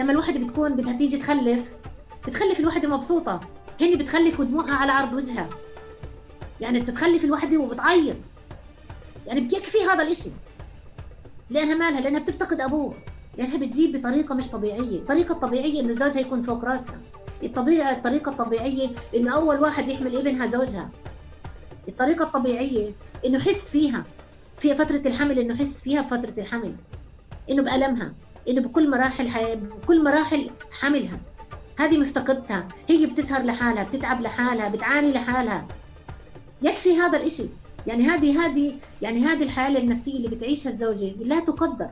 لما الوحده بتكون بدها تيجي تخلف بتخلف الوحده مبسوطة. هني بتخلف ودموعها على عرض وجهها. يعني بتتخلف الوحده وبتعيط. يعني بيكفي هذا الإشي. لأنها مالها لأنها بتفتقد أبوه. لأنها بتجيب بطريقة مش طبيعية. الطريقة الطبيعيه إنه زوجها يكون فوق راسها. الطبيعه الطريقة الطبيعية إنه أول واحد يحمل ابنها زوجها. الطريقة الطبيعية إنه يحس فيها. في فترة الحمل إنه يحس فيها بفترة الحمل. إنه بألمها. انه بكل مراحل حي... بكل مراحل حملها هذه مفتقدتها. هي بتسهر لحالها بتتعب لحالها بتعاني لحالها. يكفي هذا الإشي. يعني هذه هذه يعني هذه الحالة النفسية اللي بتعيشها الزوجة لا تقدر.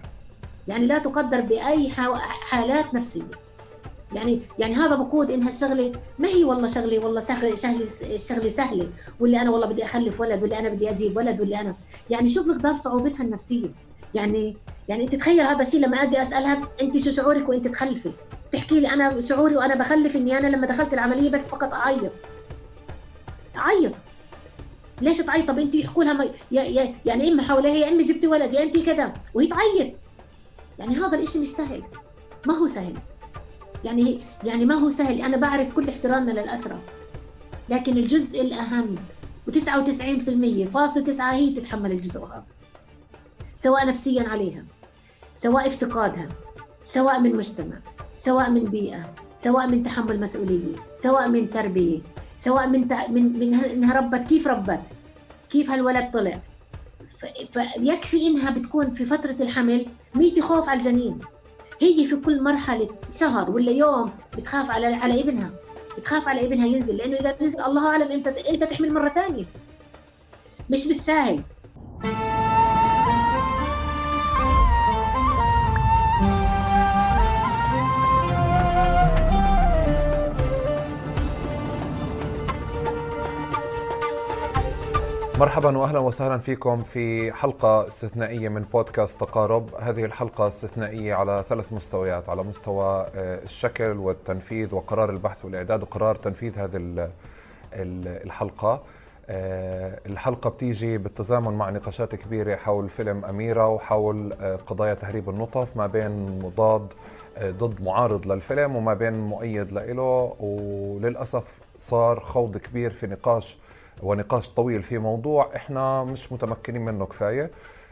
يعني لا تقدر بأي حالات نفسية. يعني يعني هذا بقود إنها الشغلة ما هي والله شغلة والله سهلة شغلة الشغله سهلة. واللي أنا والله بدي أخلف ولد واللي أنا بدي أجيب ولد واللي أنا. يعني شوف مقدار صعوبتها النفسية؟ يعني يعني أنت تخيل هذا الشيء لما أجي أسألها أنت شو شعورك وأنت تخلفي؟ تحكي لي أنا شعوري وأنا بخلف إني أنا لما دخلت العملية بس فقط أعيط. أعيط. ليش تعيط؟ طب أنت يحكوا لها يا يا يعني امي حواليها يا امي جبتي ولد يا انت كذا وهي تعيط. يعني هذا الإشي مش سهل. ما هو سهل. يعني يعني ما هو سهل. أنا بعرف كل احترامنا للاسرى لكن الجزء الأهم و99% فاصلة تسعة هي تتحمل الجزء هذا سواء نفسيا عليها. سواء افتقادها سواء من مجتمع سواء من بيئة سواء من تحمل مسؤولية سواء من تربية سواء من من من انها ربت كيف ربت؟ كيف هالولد طلع؟ فيكفي إنها بتكون في فترة الحمل ميتي خوف على الجنين. هي في كل مرحلة شهر ولا يوم بتخاف على على ابنها بتخاف على ابنها ينزل لأنه إذا نزل الله أعلم إمتى إمتى تحمل مرة ثانية. مش بالساهل. مرحبا واهلا وسهلا فيكم في حلقة استثنائية من بودكاست تقارب، هذه الحلقة استثنائية على ثلاث مستويات، على مستوى آه، الشكل والتنفيذ وقرار البحث والإعداد وقرار تنفيذ هذه الحلقة. آه، الحلقة بتيجي بالتزامن مع نقاشات كبيرة حول فيلم أميرة وحول آه، قضايا تهريب النطف ما بين مضاد ضد معارض للفيلم وما بين مؤيد له وللأسف صار خوض كبير في نقاش ونقاش طويل في موضوع إحنا مش متمكنين منه كفاية.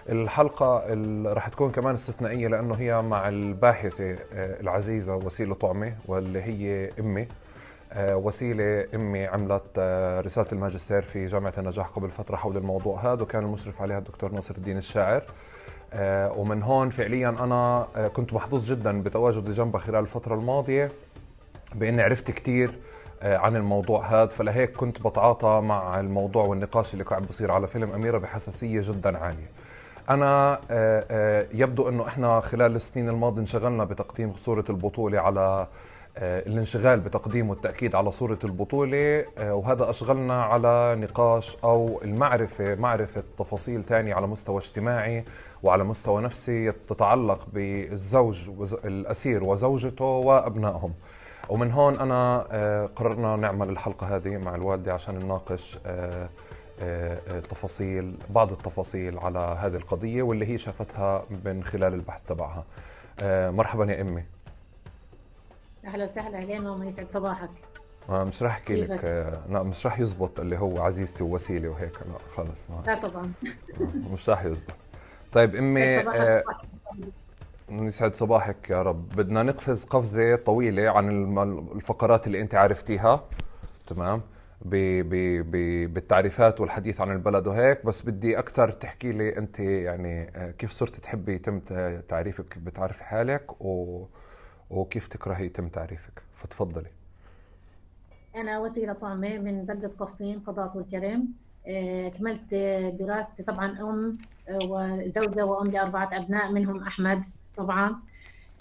الحلقة رح تكون كمان استثنائية لأنه هي مع الباحثة آه، العزيزة وسيلة طعمة واللي هي أمي. آه، وسيلة أمي عملت آه، رسالة الماجستير في جامعة النجاح قبل فترة حول الموضوع هذا وكان المشرف عليها الدكتور ناصر الدين الشاعر. ومن هون فعليا أنا كنت محظوظ جدا بتواجدي جنبها خلال الفترة الماضية بإني عرفت كثير آه، عن الموضوع هذا فلهيك كنت بتعاطى مع الموضوع والنقاش اللي قاعد بصير على فيلم أميرة بحساسية جدا عالية. أنا آه، آه، يبدو أنه إحنا خلال السنين الماضية انشغلنا بتقديم صورة البطولة على الانشغال بتقديم والتأكيد على صورة البطولة وهذا أشغلنا على نقاش أو المعرفة معرفة تفاصيل ثانية على مستوى اجتماعي وعلى مستوى نفسي تتعلق بالزوج الأسير وزوجته وأبنائهم. ومن هون أنا آه، قررنا نعمل الحلقة هذه مع الوالدة عشان نناقش آه، آه، تفاصيل بعض التفاصيل على هذه القضية واللي هي شافتها من خلال البحث تبعها. مرحبا يا أمي. أهلا وسهلا أهلين ماما يسعد صباحك. مش راح أحكي لك لا مش راح يزبط اللي هو عزيزتي ووسيلة وهيك لا خلص لا طبعا. مش راح يزبط. طيب أمي يسعد صباحك يا رب. بدنا نقفز قفزة طويلة عن الفقرات اللي انت عرفتيها تمام؟ بي بي بي بالتعريفات والحديث عن البلد وهيك. بس بدي أكثر تحكي لي انت يعني آه، كيف صرت تحبي يتم تعريفك كيف بتعرفي حالك و... وكيف تكرهي يتم تعريفك؟ فتفضلي. أنا وسيلة طعمة من بلدة قفين قضاة والكرم آه، كملت دراستي طبعا أم آه، وزوجة وأم لأربعة أبناء منهم أحمد. طبعا.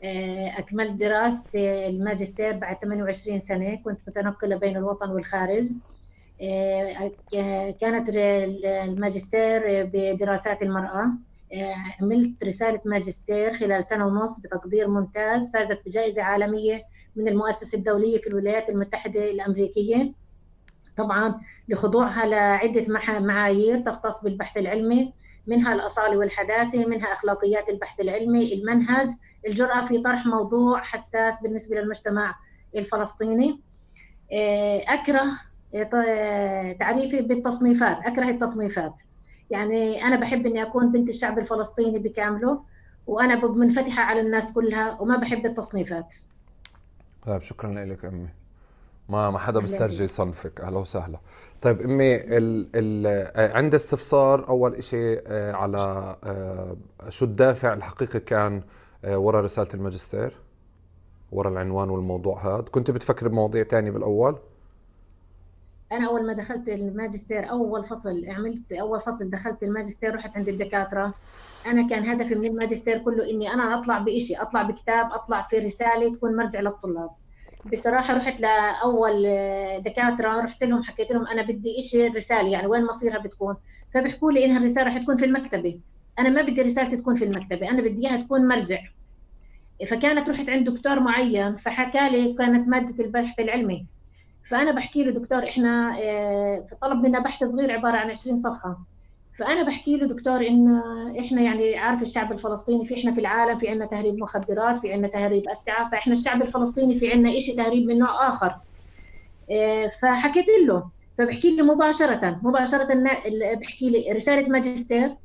آه، أكملت دراستي الماجستير بعد 28 سنة. كنت متنقلة بين الوطن والخارج. آه، كانت الماجستير بدراسات المرأة. آه، عملت رسالة ماجستير خلال سنة ونص بتقدير ممتاز. فازت بجائزة عالمية من المؤسسة الدولية في الولايات المتحدة الأمريكية. طبعا لخضوعها لعدة معايير تختص بالبحث العلمي. منها الأصالة والحداثة منها أخلاقيات البحث العلمي المنهج الجرأة في طرح موضوع حساس بالنسبة للمجتمع الفلسطيني. أكره تعريفي بالتصنيفات أكره التصنيفات. يعني أنا بحب إني أكون بنت الشعب الفلسطيني بكامله وأنا منفتحة على الناس كلها وما بحب التصنيفات. طيب شكرا لك أمي. ما ما حدا بيسترجي يصنفك أهلا وسهلا. طيب أمي ال ال آه، عند استفسار أول شيء آه، على آه، شو الدافع الحقيقي كان وراء رسالة الماجستير؟ وراء العنوان والموضوع هذا كنت بتفكر بمواضيع تانية بالأول؟ أنا أول ما دخلت الماجستير أول فصل عملت أول فصل دخلت الماجستير رحت عند الدكاترة. أنا كان هدفي من الماجستير كله إني أنا أطلع بشيء أطلع بكتاب أطلع في رسالة تكون مرجع للطلاب. بصراحة رحت لأول دكاترة رحت لهم حكيت لهم أنا بدي شيء رسالة يعني وين مصيرها بتكون؟ فبيحكوا لي إنها الرسالة رح تكون في المكتبة. أنا ما بدي رسالتي تكون في المكتبة أنا بدي إياها تكون مرجع. فكانت رحت عند دكتور معين فحكى لي كانت مادة البحث العلمي. فأنا بحكي له دكتور إحنا آه، طلب منا بحث صغير عبارة عن 20 صفحة. فأنا بحكي له دكتور إنه إحنا يعني عارف الشعب الفلسطيني في إحنا في العالم في عندنا تهريب مخدرات في عندنا تهريب أسلحة فإحنا الشعب الفلسطيني في عندنا شيء تهريب من نوع آخر. آه، فحكيت له فبحكي لي مباشرة مباشرة بحكي لي رسالة ماجستير.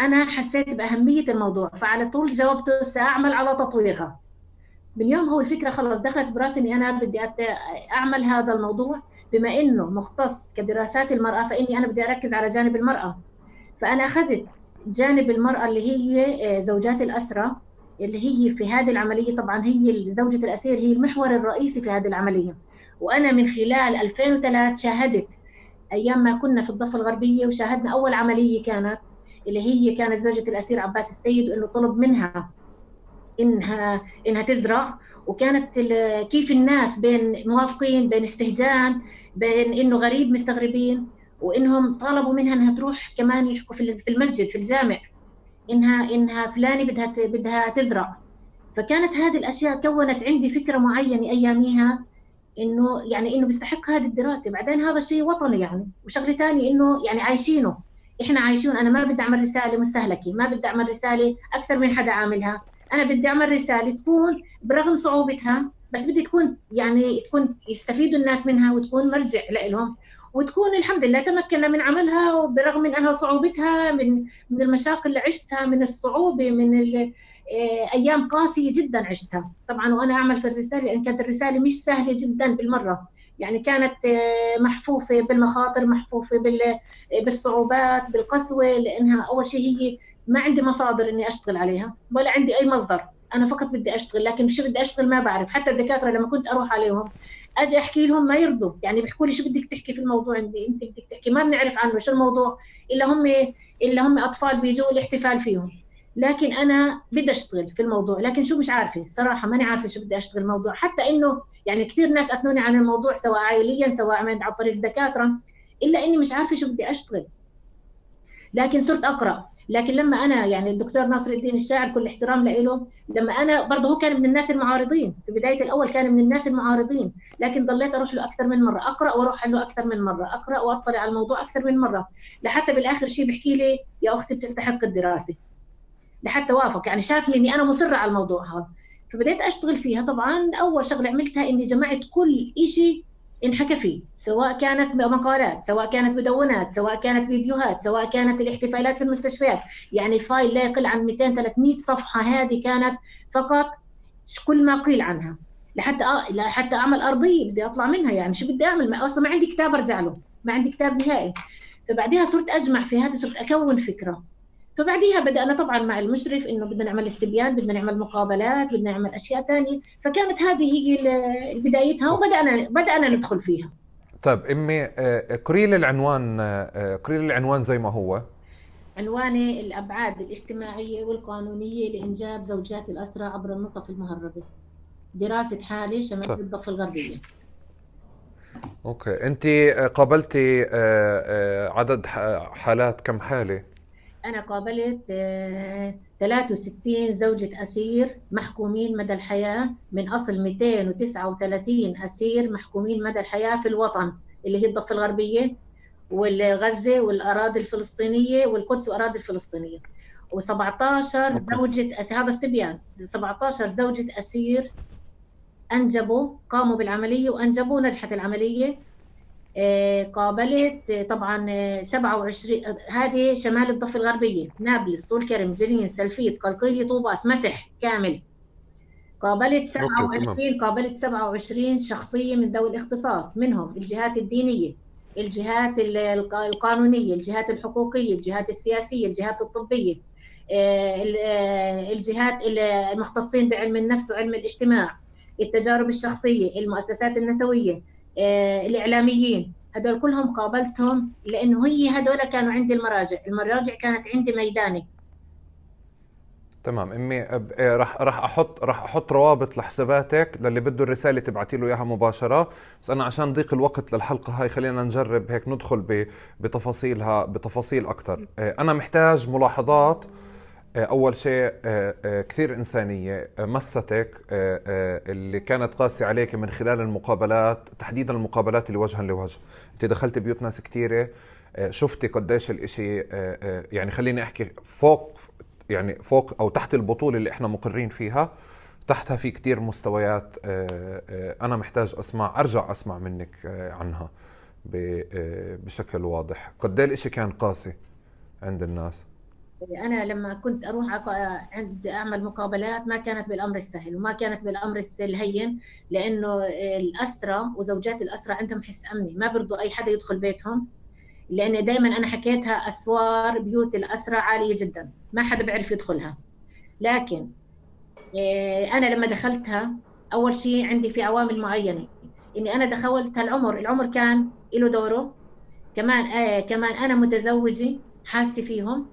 أنا حسيت بأهمية الموضوع فعلى طول جاوبته سأعمل على تطويرها. من يوم هو الفكرة خلص دخلت براسي إني أنا بدي أعمل هذا الموضوع. بما إنه مختص كدراسات المرأة فإني أنا بدي أركز على جانب المرأة. فأنا أخذت جانب المرأة اللي هي آه، زوجات الاسرى اللي هي في هذه العملية. طبعا هي زوجة الأسير هي المحور الرئيسي في هذه العملية. وأنا من خلال 2003 شاهدت أيام ما كنا في الضفة الغربية وشاهدنا أول عملية كانت اللي هي كانت زوجة الأسير عباس السيد وإنه طلب منها إنها إنها تزرع. وكانت كيف الناس بين موافقين بين استهجان بين إنه غريب مستغربين وإنهم طالبوا منها إنها تروح كمان يحكوا في المسجد في الجامع. إنها إنها فلانة بدها بدها تزرع. فكانت هذه الأشياء كونت عندي فكرة معينة أياميها إنه يعني إنه بيستحق هذه الدراسة. بعدين هذا شيء وطني يعني وشغلة ثانية إنه يعني عايشينه. إحنا عايشين أنا ما بدي أعمل رسالة مستهلكة ما بدي أعمل رسالة أكثر من حدا عاملها. أنا بدي أعمل رسالة تكون برغم صعوبتها بس بدي تكون يعني تكون يستفيدوا الناس منها وتكون مرجع لهم وتكون الحمد لله تمكنا من عملها وبرغم من أنها صعوبتها من من المشاكل اللي عشتها من الصعوبة من آه، أيام قاسية جدا عشتها. طبعا وأنا أعمل في الرسالة لأن كانت الرسالة مش سهلة جدا بالمرة. يعني كانت آه، محفوفة بالمخاطر محفوفة بالصعوبات بالقسوة لأنها أول شيء هي ما عندي مصادر إني أشتغل عليها ولا عندي أي مصدر. أنا فقط بدي أشتغل لكن شو بدي أشتغل ما بعرف. حتى الدكاترة لما كنت أروح عليهم أجي أحكي لهم ما يرضوا. يعني بيحكوا لي شو بدك تحكي في الموضوع؟ عندي إنت بدك تحكي. ما بنعرف عنه شو الموضوع. إلا هم إلا هم أطفال بيجوا الاحتفال فيهم. لكن أنا بدي أشتغل في الموضوع. لكن شو مش عارفة؟ صراحة ماني عارفة شو بدي أشتغل الموضوع. حتى إنه يعني كثير ناس أثنوني عن الموضوع سواء عائليا سواء عن طريق الدكاترة إلا إني مش عارفة شو بدي أشتغل. لكن صرت أقرأ. لكن لما أنا يعني الدكتور ناصر الدين الشاعر كل احترام له لما أنا برضه هو كان من الناس المعارضين في بداية الأول كان من الناس المعارضين لكن ضليت أروح له أكثر من مرة أقرأ وأروح له أكثر من مرة أقرأ وأطلع على الموضوع أكثر من مرة لحتى بالآخر شيء بيحكي لي يا أختي بتستحق الدراسة. لحتى وافق يعني شافني إني أنا مصرة على الموضوع هذا. فبديت أشتغل فيها طبعا أول شغلة عملتها إني جمعت كل شيء انحكى فيه سواء كانت مقالات سواء كانت مدونات سواء كانت فيديوهات سواء كانت الاحتفالات في المستشفيات. يعني فايل لا يقل عن 200 300 صفحة هذه كانت فقط كل ما قيل عنها. لحتى لحتى أعمل ارضيه بدي أطلع منها يعني شو بدي أعمل؟ ما أصلا ما عندي كتاب أرجع له ما عندي كتاب نهائي. فبعدها صرت أجمع في هذا صرت أكون فكرة. فبعديها بدأنا طبعا مع المشرف إنه بدنا نعمل استبيان بدنا نعمل مقابلات بدنا نعمل أشياء ثانية فكانت هذه هي بدايتها وبدأنا بدأنا ندخل فيها. طيب أمي قري آه، لي العنوان قري لي العنوان زي ما هو؟ عنواني الأبعاد الاجتماعية والقانونية لإنجاب زوجات الاسرى عبر النطف المهربة. دراسة حالة شمال طيب. الضفة الغربية. أوكي. انت قابلتي آه، آه، عدد حالات كم حالة؟ أنا قابلت 63 آه، زوجة أسير محكومين مدى الحياة من أصل 239 أسير محكومين مدى الحياة في الوطن اللي هي الضفة الغربية والغزة والأراضي الفلسطينية والقدس وأراضي الفلسطينية. و17 زوجة هذا استبيان. 17 زوجة أسير أنجبوا قاموا بالعملية وأنجبوا ونجحت العملية. قابلت آه، طبعا 27 آه، هذه شمال الضفة الغربية نابلس طول كرم جنين سلفيت قلقيلي طوباس مسح كامل. قابلت 27 قابلت 27 شخصية من ذوي الاختصاص منهم الجهات الدينية الجهات القانونية الجهات الحقوقية الجهات السياسية الجهات الطبية الجهات المختصين بعلم النفس وعلم الاجتماع التجارب الشخصية المؤسسات النسوية آه، الإعلاميين. هذول كلهم قابلتهم لأنه هي هذول كانوا عندي المراجع. المراجع كانت عندي ميداني. تمام. إمي إيه، راح راح أحط راح أحط روابط لحساباتك للي بده الرسالة تبعتي له إياها مباشرة. بس أنا عشان ضيق الوقت للحلقة هاي خلينا نجرب هيك ندخل بتفاصيلها بتفاصيل أكثر إيه، أنا محتاج ملاحظات آه، أول شيء آه، آه، كثير إنسانية مستك اللي كانت قاسية عليك من خلال المقابلات تحديدا المقابلات اللي وجها لوجه. أنت دخلت بيوت ناس كثيرة شفتي قديش الإشي يعني خليني أحكي فوق يعني فوق أو تحت البطولة اللي إحنا مقرين فيها. تحتها في كثير مستويات أنا محتاج أسمع أرجع أسمع منك عنها بشكل واضح. قد إيه الإشي كان قاسي عند الناس؟ أنا لما كنت أروح عند أعمل مقابلات ما كانت بالأمر السهل وما كانت بالأمر الهين لأنه الاسرى وزوجات الاسرى عندهم حس أمني ما برضوا أي حدا يدخل بيتهم لأن دائما أنا حكيتها أسوار بيوت الاسرى عالية جدا ما حدا بيعرف يدخلها. لكن إيه، أنا لما دخلتها أول شيء عندي في عوامل معينة إني أنا دخلت العمر العمر كان له دوره كمان آه كمان أنا متزوجة حاسة فيهم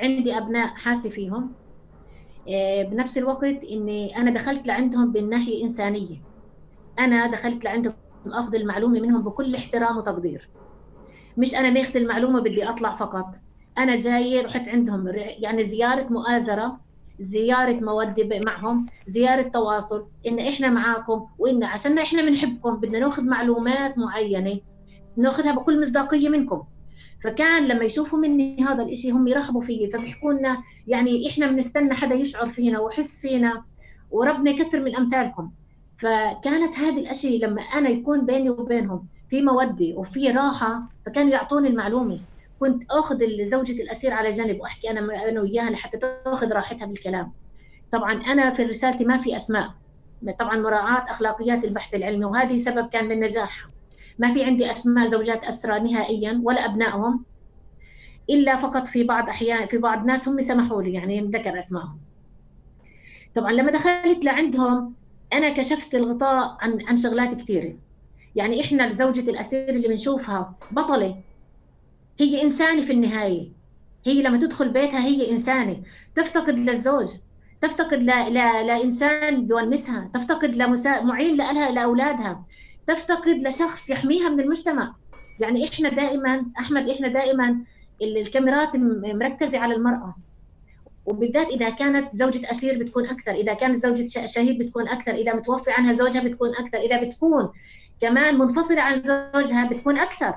عندي أبناء حاسة فيهم. آه، بنفس الوقت إني أنا دخلت لعندهم بالناحية إنسانية. أنا دخلت لعندهم اخذ المعلومة منهم بكل احترام وتقدير. مش أنا ماخذ المعلومة بدي أطلع فقط. أنا جاية رحت عندهم يعني زيارة مؤازرة زيارة موده معهم زيارة تواصل إن إحنا معاكم وإن عشان إحنا بنحبكم بدنا ناخذ معلومات معينة ناخذها بكل مصداقية منكم. فكان لما يشوفوا مني هذا الإشي هم يرحبوا فيي فبيحكوا لنا يعني إحنا بنستنى حدا يشعر فينا ويحس فينا وربنا يكثر من أمثالكم فكانت هذه الأشياء لما أنا يكون بيني وبينهم في مودة وفي راحة فكانوا يعطوني المعلومة كنت آخذ زوجة الأسير على جنب وأحكي أنا أنا وياها لحتى تأخذ راحتها بالكلام. طبعا أنا في رسالتي ما في أسماء طبعا مراعاة أخلاقيات البحث العلمي وهذه سبب كان من نجاحها. ما في عندي أسماء زوجات أسرى نهائيا ولا أبنائهم إلا فقط في بعض أحيان في بعض ناس هم سمحوا لي يعني ذكر اسمائهم طبعا لما دخلت لعندهم أنا كشفت الغطاء عن عن شغلات كثيرة. يعني إحنا زوجة الأسير اللي بنشوفها بطلة. هي إنسانة في النهاية. هي لما تدخل بيتها هي إنسانة. تفتقد للزوج. تفتقد ل... ل... لانسان بيونسها تفتقد لمسا... معين لها لأولادها. تفتقد لشخص يحميها من المجتمع يعني إحنا دائما أحمد إحنا دائما الكاميرات مركزة على المرأة وبالذات إذا كانت زوجة أسير بتكون أكثر، إذا كانت زوجة شهيد بتكون أكثر، إذا متوفي عنها زوجها بتكون أكثر، إذا بتكون كمان منفصلة عن زوجها بتكون أكثر.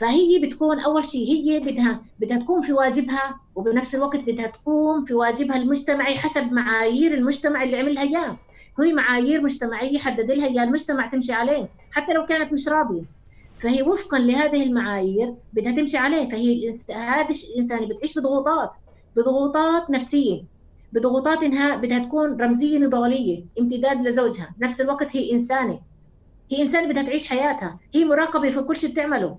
فهي بتكون أول شيء هي بدها بدها تقوم في واجبها وبنفس الوقت بدها تقوم في واجبها المجتمعي حسب معايير المجتمع اللي عملها إياه. هي معايير مجتمعية حدد لها اياها المجتمع تمشي عليه حتى لو كانت مش راضية. فهي وفقا لهذه المعايير بدها تمشي عليه فهي هذه الانسانه بتعيش بضغوطات بضغوطات نفسية بضغوطات إنها بدها تكون رمزية نضالية امتداد لزوجها نفس الوقت هي إنسانة. هي إنسانة بدها تعيش حياتها هي مراقبة في كل شيء بتعمله.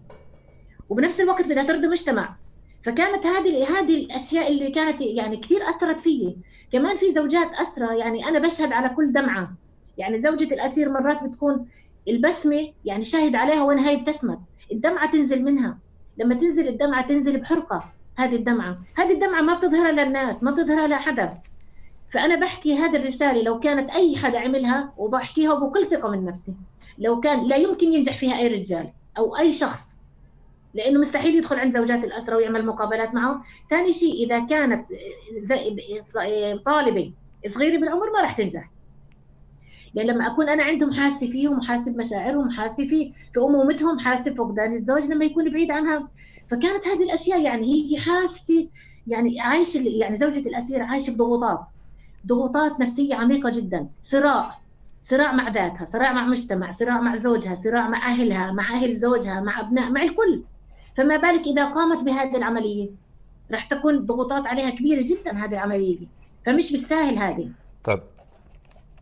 وبنفس الوقت بدها ترضي مجتمع. فكانت هذه هذه الأشياء اللي كانت يعني كثير أثرت فيي. كمان في زوجات اسرى يعني أنا بشهد على كل دمعة. يعني زوجة الأسير مرات بتكون البسمة يعني شاهد عليها وين هي ابتسمت الدمعة تنزل منها. لما تنزل الدمعة تنزل بحرقة هذه الدمعة. هذه الدمعة ما بتظهرها للناس ما بتظهرها لحدا. فأنا بحكي هذه الرسالة لو كانت أي حدا عملها وبحكيها بكل ثقة من نفسي لو كان لا يمكن ينجح فيها أي رجال أو أي شخص. لأنه مستحيل يدخل عند زوجات الاسرى ويعمل مقابلات معهم. ثاني شيء إذا كانت طالبة صغيرة بالعمر ما راح تنجح. لأن لما أكون أنا عندهم حاسة فيهم وحاسة بمشاعرهم حاسه في في امومتهم حاسة بفقدان الزوج لما يكون بعيد عنها. فكانت هذه الأشياء يعني هي حاسة يعني عايشة يعني زوجة الأسير عايشة بضغوطات. ضغوطات نفسية عميقة جدا. صراع. صراع مع ذاتها صراع مع مجتمع صراع مع زوجها صراع مع أهلها مع أهل زوجها مع أبناء مع الكل. فما بالك إذا قامت بهذه العملية؟ راح تكون ضغوطات عليها كبيرة جدا هذه العملية دي. فمش بالساهل هذه. طيب.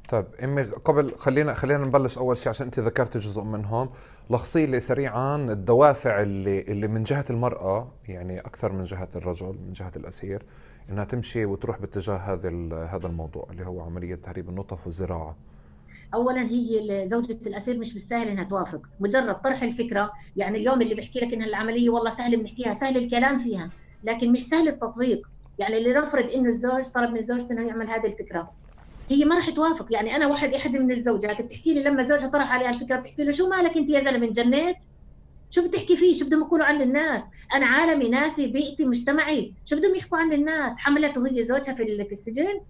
طيب إمي قبل خلينا خلينا نبلش أول شيء عشان أنت ذكرت جزء منهم. لخصي لي سريعا الدوافع اللي اللي من جهة المرأة يعني أكثر من جهة الرجل من جهة الأسير إنها تمشي وتروح باتجاه هذا هذا الموضوع اللي هو عملية تهريب النطف والزراعة. اولا هي زوجة الأسير مش بالسهل إنها توافق مجرد طرح الفكرة يعني اليوم اللي بحكي لك إنها العملية والله سهل بنحكيها سهل الكلام فيها لكن مش سهل التطبيق. يعني اللي نفرض إنه الزوج طلب من زوجته إنه يعمل هذه الفكرة. هي ما راح توافق. يعني أنا واحد أحد من الزوجات بتحكي لي لما زوجها طرح عليها الفكرة بتحكي له شو مالك أنت يا زلمة جنيت؟ شو بتحكي فيه؟ شو بدهم يقولوا عن الناس؟ أنا عالمي ناسي بيئتي مجتمعي. شو بدهم يحكوا عن الناس؟ حملته هي زوجها في السجن؟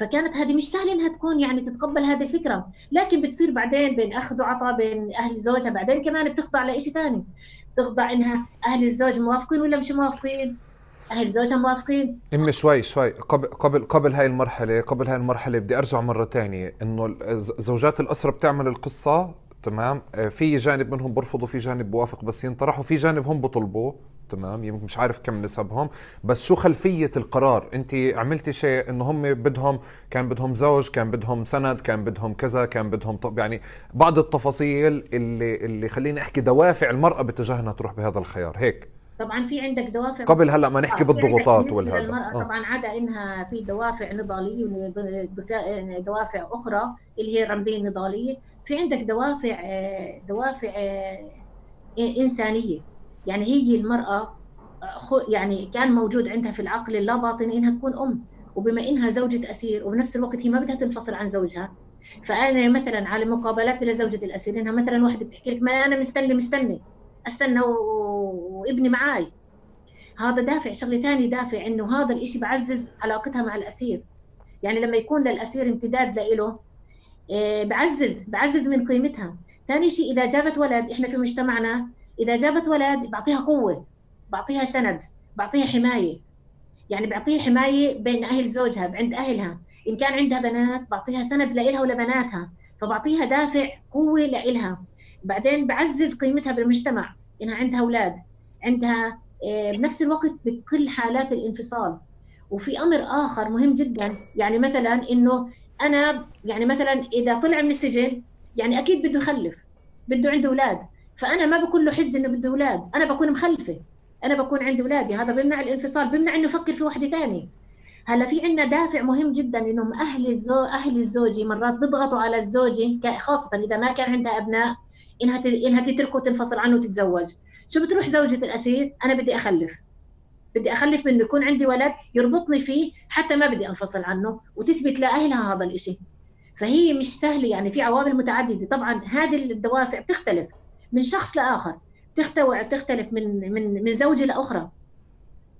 فكانت هذه مش سهله إنها تكون يعني تتقبل هذه الفكرة. لكن بتصير بعدين بين أخذ وعطاء بين أهل زوجها بعدين كمان بتخضع لشيء ثاني بتخضع إنها أهل الزوج موافقين ولا مش موافقين؟ أهل زوجها موافقين. امي شوي شوي. قبل قبل قبل هاي المرحلة قبل هاي المرحلة بدي أرجع مرة ثانية إنه زوجات الأسرة بتعمل القصة تمام؟ آه، في جانب منهم برفضوا في جانب بوافق بس ينطرحوا في جانب هم بطلبوا تمام؟ يمكن مش عارف كم نسبهم. بس شو خلفية القرار؟ انت عملتي شيء انه هم بدهم كان بدهم زوج كان بدهم سند كان بدهم كذا كان بدهم طب يعني بعض التفاصيل اللي اللي خليني أحكي دوافع المرأة باتجاه انها تروح بهذا الخيار هيك. طبعا في عندك دوافع. قبل هلأ ما نحكي آه بالضغوطات والهذا. المرأة آه. طبعا عدا إنها في دوافع نضالية ودوافع أخرى اللي هي الرمزيه النضاليه في عندك دوافع دوافع إنسانية. يعني هي المرأة يعني كان موجود عندها في العقل اللاباطني إنها تكون أم وبما إنها زوجة أسير وبنفس الوقت هي ما بدها تنفصل عن زوجها. فأنا مثلا على مقابلات لزوجة الأسير إنها مثلا واحدة بتحكي لك ما أنا مستني مستني أستنى وابني معاي. هذا دافع شغلة ثاني دافع إنه هذا الإشي بعزز علاقتها مع الأسير. يعني لما يكون للأسير امتداد لإله آه، بعزز بعزز من قيمتها. ثاني شيء إذا جابت ولد إحنا في مجتمعنا إذا جابت ولد بعطيها قوة بعطيها سند بعطيها حماية. يعني بعطيها حماية بين أهل زوجها عند أهلها. إن كان عندها بنات بعطيها سند لإلها ولبناتها فبعطيها دافع قوة لإلها. بعدين بعزز قيمتها بالمجتمع. إنها عندها أولاد عندها آه، بنفس الوقت بتقل حالات الانفصال. وفي أمر آخر مهم جدا. يعني مثلا إنه أنا يعني مثلا إذا طلع من السجن يعني أكيد بده يخلف بده عنده أولاد. فأنا ما بكون له حجة إنه بده أولاد. أنا بكون مخلفة. أنا بكون عندي أولادي. هذا بيمنع الانفصال. بيمنع إنه يفكر في وحدة ثانية. هلا في عندنا دافع مهم جدا انهم أهل الزوج أهل الزوجة مرات بيضغطوا على الزوجة خاصة إذا ما كان عندها أبناء إنها إنها تتركه وتنفصل عنه وتتزوج. شو بتروح زوجة الأسير؟ أنا بدي أخلف. بدي أخلف منه. يكون عندي ولد يربطني فيه حتى ما بدي أنفصل عنه وتثبت لأهلها هذا الإشي. فهي مش سهلة. يعني في عوامل متعددة. طبعا هذه الدوافع بتختلف. من شخص لآخر. بتختلف من من من زوجة لأخرى.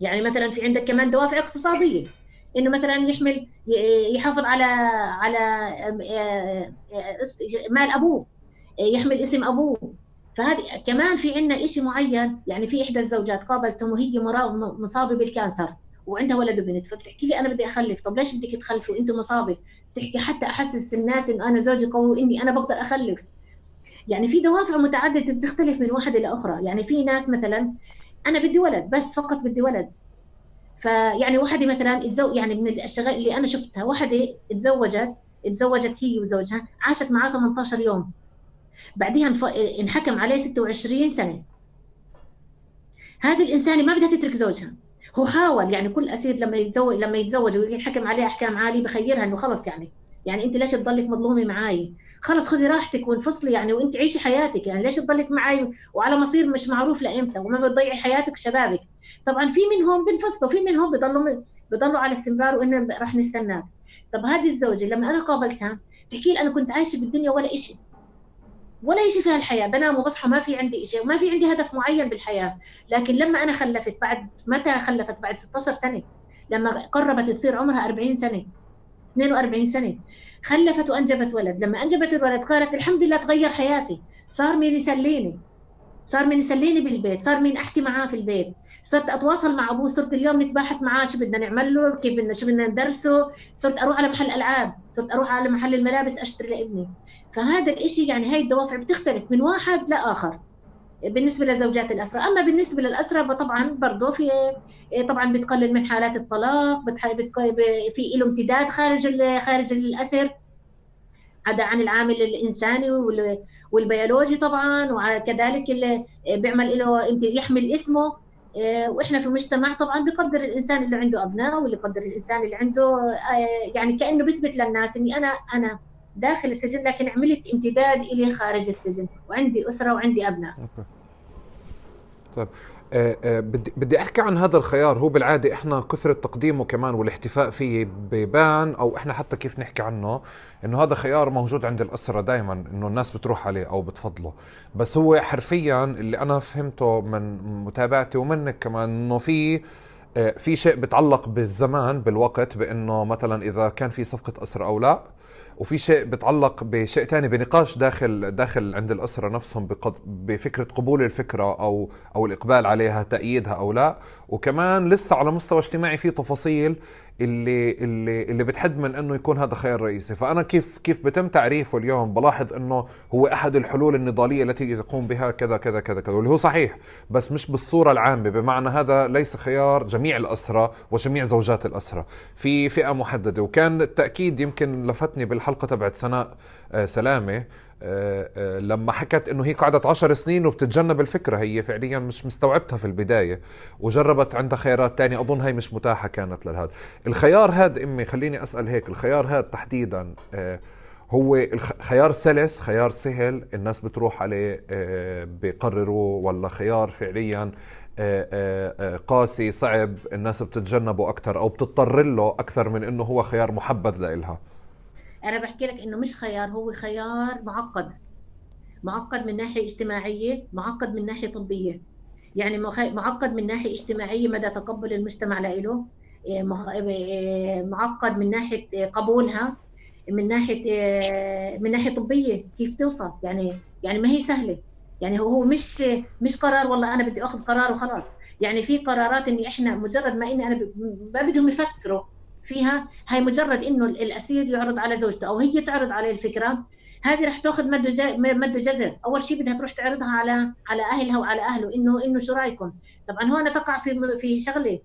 يعني مثلا في عندك كمان دوافع اقتصادية. إنه مثلا يحمل يحافظ على على آه، مال أبوه. يحمل اسم أبوه. فهذه كمان في عندنا شيء معين. يعني في إحدى الزوجات قابلتهم وهي مصابة بالكانسر وعندها ولد وبنت. فبتحكي لي أنا بدي أخلف. طب ليش بدك تخلفي وأنت مصابة؟ بتحكي حتى أحسس الناس إنه أنا زوجي قوي وإني أنا بقدر أخلف. يعني في دوافع متعددة بتختلف من واحدة لاخرى يعني في ناس مثلا أنا بدي ولد بس فقط بدي ولد. فيعني واحدة مثلا اتزوج يعني من الشغل اللي أنا شفتها واحدة تزوجت تزوجت هي وزوجها عاشت معاه 18 يوم. بعدها انحكم عليه 26 سنة. هذه الإنسانة ما بدها تترك زوجها. هو حاول يعني كل أسير لما يتزوج لما يتزوج وينحكم عليه أحكام عالية بخيرها إنه خلص يعني. يعني أنت ليش تضلك مظلومة معي خلص خذي راحتك وانفصلي يعني وانت عيشي حياتك يعني ليش تضلك معي وعلى مصير مش معروف لإمتى وما بتضيعي حياتك وشبابك طبعا في منهم بنفصلوا في منهم بضلوا بضلوا على استمرار وإنه راح نستناك. طب هذه الزوجة لما أنا قابلتها تحكي لي أنا كنت عايشة بالدنيا ولا شيء ولا شيء في الحياة بنام وبصحى ما في عندي شيء وما في عندي هدف معين بالحياة. لكن لما أنا خلفت بعد متى خلفت؟ بعد 16 سنة. لما قربت تصير عمرها 40 سنة 42 سنة. خلفت وأنجبت ولد. لما أنجبت الولد قالت الحمد لله تغير حياتي. صار مين يسليني. صار مين يسليني بالبيت. صار مين أحكي معاه في البيت. صرت أتواصل مع أبوه. صرت اليوم نتباحث معاه. شو بدنا نعمل له؟ كيف بدنا شو بدنا ندرسه؟ صرت أروح على محل ألعاب. صرت أروح على محل الملابس أشتري لابني. فهذا الإشي يعني هاي الدوافع بتختلف. من واحد لآخر. بالنسبة لزوجات الاسرى أما بالنسبة للاسرى فطبعا برضه في طبعا بتقلل من حالات الطلاق في له امتداد خارج خارج الأسر. عدا عن العامل الإنساني والبيولوجي طبعا وكذلك اللي بيعمل له يحمل اسمه. آه، وإحنا في مجتمع طبعا بقدر الإنسان اللي عنده أبناء واللي يقدر الإنسان اللي عنده آه، يعني كأنه بيثبت للناس إني أنا أنا داخل السجن لكن عملت امتداد الي خارج السجن. وعندي أسرة وعندي أبناء. طيب. آه، آه، بدي بدي أحكي عن هذا الخيار. هو بالعادة إحنا كثرة تقديمه كمان والاحتفاء فيه ببان أو إحنا حتى كيف نحكي عنه إنه هذا خيار موجود عند الأسرة دائما إنه الناس بتروح عليه أو بتفضله. بس هو حرفيا اللي أنا فهمته من متابعتي ومنك كمان إنه في آه، في شيء بتعلق بالزمان بالوقت بإنه مثلا إذا كان في صفقة أسرة أو لا وفي شيء بتعلق بشيء ثاني بنقاش داخل داخل عند الأسرة نفسهم بفكرة قبول الفكرة أو أو الإقبال عليها تأييدها أو لا. وكمان لسه على مستوى اجتماعي في تفاصيل اللي اللي اللي بتحد من إنه يكون هذا خيار رئيسي. فأنا كيف كيف بتم تعريفه اليوم؟ بلاحظ إنه هو أحد الحلول النضالية التي تقوم بها كذا كذا كذا كذا واللي هو صحيح بس مش بالصورة العامة. بمعنى هذا ليس خيار جميع الاسرى وجميع زوجات الاسرى في فئة محددة وكان التاكيد يمكن لفتني بالحلقة تبعت سناء آه، سلامة لما حكت إنه هي قعدت عشر سنين وبتتجنب الفكرة هي فعليا مش مستوعبتها في البداية وجربت عندها خيارات تانية. أظن هي مش متاحة كانت لهذا الخيار هذا أمي خليني أسأل هيك الخيار هذا تحديدا آه، هو خيار سلس خيار سهل الناس بتروح عليه بيقرروا ولا خيار فعليا قاسي صعب الناس بتتجنبه أكثر أو بتضطر له أكثر من إنه هو خيار محبذ لإلها؟ أنا بحكي لك إنه مش خيار هو خيار معقد. معقد من ناحية اجتماعية معقد من ناحية طبية. يعني معقد من ناحية اجتماعية مدى تقبل المجتمع له إيه، إيه، معقد من ناحية قبولها من ناحية إيه، من ناحية طبية كيف توصل. يعني يعني ما هي سهلة. يعني هو مش مش قرار والله أنا بدي أخذ قرار وخلاص. يعني في قرارات إني إحنا مجرد ما إني أنا ما بدهم يفكروا. فيها هاي مجرد إنه الأسير يعرض على زوجته أو هي تعرض عليه الفكرة هذه رح تأخذ مد مد جزر أول شيء بدها تروح تعرضها على على أهلها وعلى أهله إنه إنه شو رأيكم؟ طبعا هون تقع في في شغلة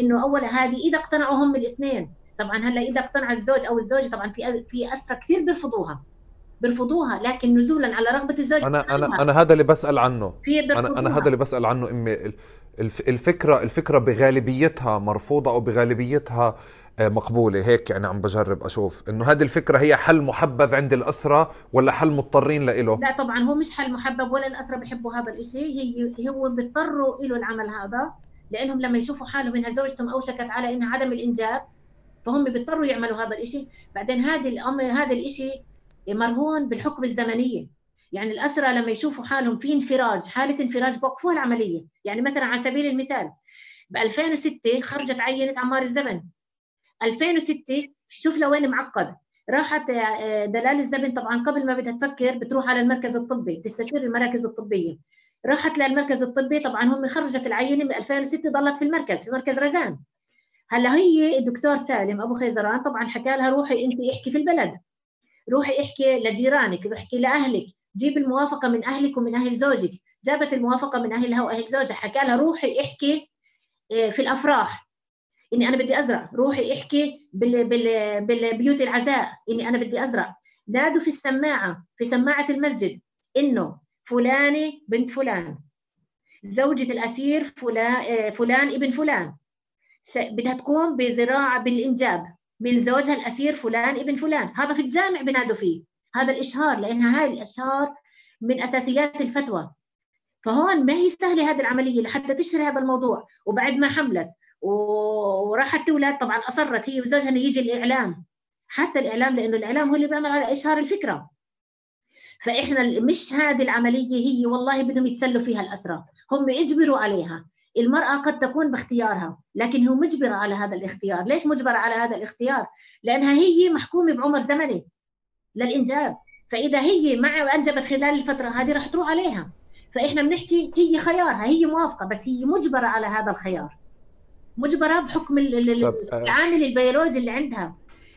إنه أول هذه إذا اقتنعوا هم الاثنين. طبعا هلأ إذا اقتنع الزوج أو الزوجة طبعا في في اسرى كثير بيرفضوها. بيرفضوها لكن نزولا على رغبة الزوج أنا أنا أنا هذا اللي بسأل عنه. أنا أنا هذا اللي بسأل عنه أمي. الفكرة الفكرة بغالبيتها مرفوضة أو بغالبيتها آه، مقبولة. هيك يعني عم بجرب أشوف. إنه هذه الفكرة هي حل محبب عند الاسرى ولا حل مضطرين له لا طبعا هو مش حل محبب ولا الاسرى بحبوا هذا الشيء هي هو بيضطروا له العمل هذا لإنهم لما يشوفوا حالهم إنها زوجتهم أوشكت على إنها عدم الإنجاب فهم بيضطروا يعملوا هذا الشيء بعدين هذه الامر هذا الشيء مرهون بالحكم الزمنية. يعني الأسرى لما يشوفوا حالهم في انفراج حالة انفراج بوقفوا العملية. يعني مثلا على سبيل المثال ب 2006 خرجت عينه عمار الزمن. 2006 شوف لوين معقد راحت آه، دلال الزبن طبعا قبل ما بدها تفكر بتروح على المركز الطبي تستشير المراكز الطبية. راحت للمركز الطبي طبعا هم خرجت العينة من 2006 ضلت في المركز في مركز رزان. هلأ هي الدكتور سالم أبو خيزران طبعا حكى لها روحي أنت احكي في البلد. روحي احكي لجيرانك روحي احكي لأهلك. جيب الموافقة من أهلك ومن أهل زوجك. جابت الموافقة من أهلها وأهل زوجها. حكى لها روحي احكي آه، في الأفراح. إني أنا بدي أزرع. روحي احكي بال بال بالبيوت العزاء. إني أنا بدي أزرع. نادوا في السماعة في سماعة المسجد. إنه فلانه بنت فلان. زوجة الأسير فلان, فلان ابن فلان. بدها تقوم بزراعة بالإنجاب. من زوجها الأسير فلان ابن فلان. هذا في الجامع بنادوا فيه. هذا الإشهار لأنها هاي الإشهار من أساسيات الفتوى. فهون ما هي سهلة هذه العملية لحتى تشهر هذا الموضوع. وبعد ما حملت وراحت تولد طبعا أصرت هي وزوجها إنه يجي الإعلام. حتى الإعلام لأنه الإعلام هو اللي بيعمل على إشهار الفكرة. فإحنا مش هذه العملية هي والله بدهم يتسلوا فيها الاسرى هم اجبروا عليها. المرأة قد تكون باختيارها لكن هو مجبرة على هذا الاختيار. ليش مجبرة على هذا الاختيار؟ لأنها هي محكومة بعمر زمني. للإنجاب. فإذا هي مع أنجبت خلال الفترة هذه راح تروح عليها. فإحنا بنحكي هي خيارها هي موافقة بس هي مجبرة على هذا الخيار. مجبرة بحكم آه. العامل البيولوجي اللي عندها.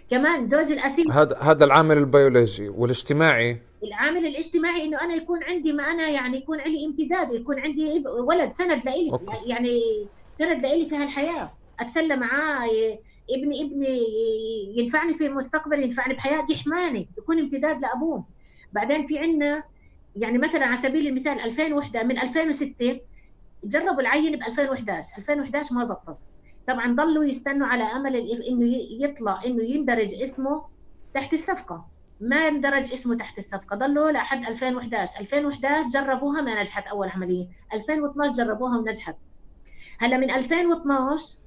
كمان زوجة الاسير هذا هذا العامل البيولوجي والاجتماعي. العامل الاجتماعي إنه أنا يكون عندي ما أنا يعني يكون عندي امتداد يكون عندي ولد سند لإلي يعني سند لإلي في هالحياة. أتسلى معاه ابني ابني ينفعني في المستقبل ينفعني بحياتي يحماني يكون امتداد لأبوه. بعدين في عندنا يعني مثلا على سبيل المثال 2001 من 2006 جربوا العين ب 2011 2011 ما زبطت. طبعا ضلوا يستنوا على أمل إنه يطلع إنه يندرج اسمه تحت الصفقة. ما اندرج اسمه تحت الصفقة. ضلوا لحد 2011 2011 جربوها ما نجحت أول عملية. 2012 جربوها ونجحت. هلا من 2012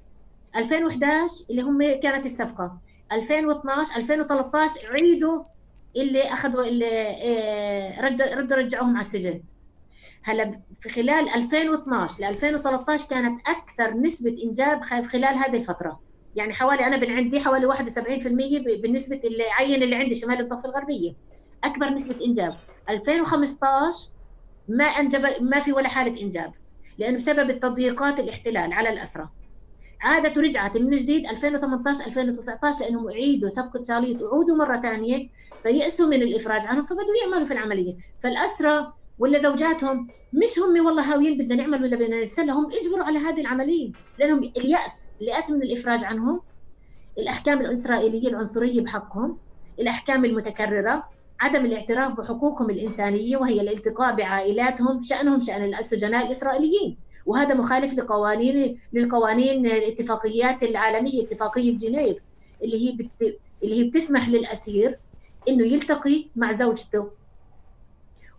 2011 اللي هم كانت الصفقة. 2012 2013 عيدوا اللي أخذوا اللي آه، ردوا ردوا رجعوهم على السجن. هلا في خلال 2012 ل 2013 كانت أكثر نسبة إنجاب خلال هذه الفترة. يعني حوالي أنا من عندي حوالي 71% بالنسبة العين اللي عندي شمال الضفة الغربية. أكبر نسبة إنجاب. 2015 ما انجب ما في ولا حالة إنجاب لأنه بسبب التضييقات الاحتلال على الاسرى عادت ورجعت من جديد 2018 2019 لأنهم أعيدوا صفقه شاليط وعودوا مرة ثانية فيأسوا من الإفراج عنهم فبدوا يعملوا في العملية. فالاسرى ولا زوجاتهم مش هم والله هاويين بدنا نعمل ولا بدنا نتسلى هم اجبروا على هذه العملية. لأنهم اليأس اليأس من الإفراج عنهم الأحكام الإسرائيلية العنصرية بحقهم الأحكام المتكررة عدم الاعتراف بحقوقهم الإنسانية وهي الالتقاء بعائلاتهم شأنهم شأن السجناء الإسرائيليين. وهذا مخالف لقوانين للقوانين الاتفاقيات العالمية اتفاقية جنيف اللي هي بت... اللي هي بتسمح للأسير إنه يلتقي مع زوجته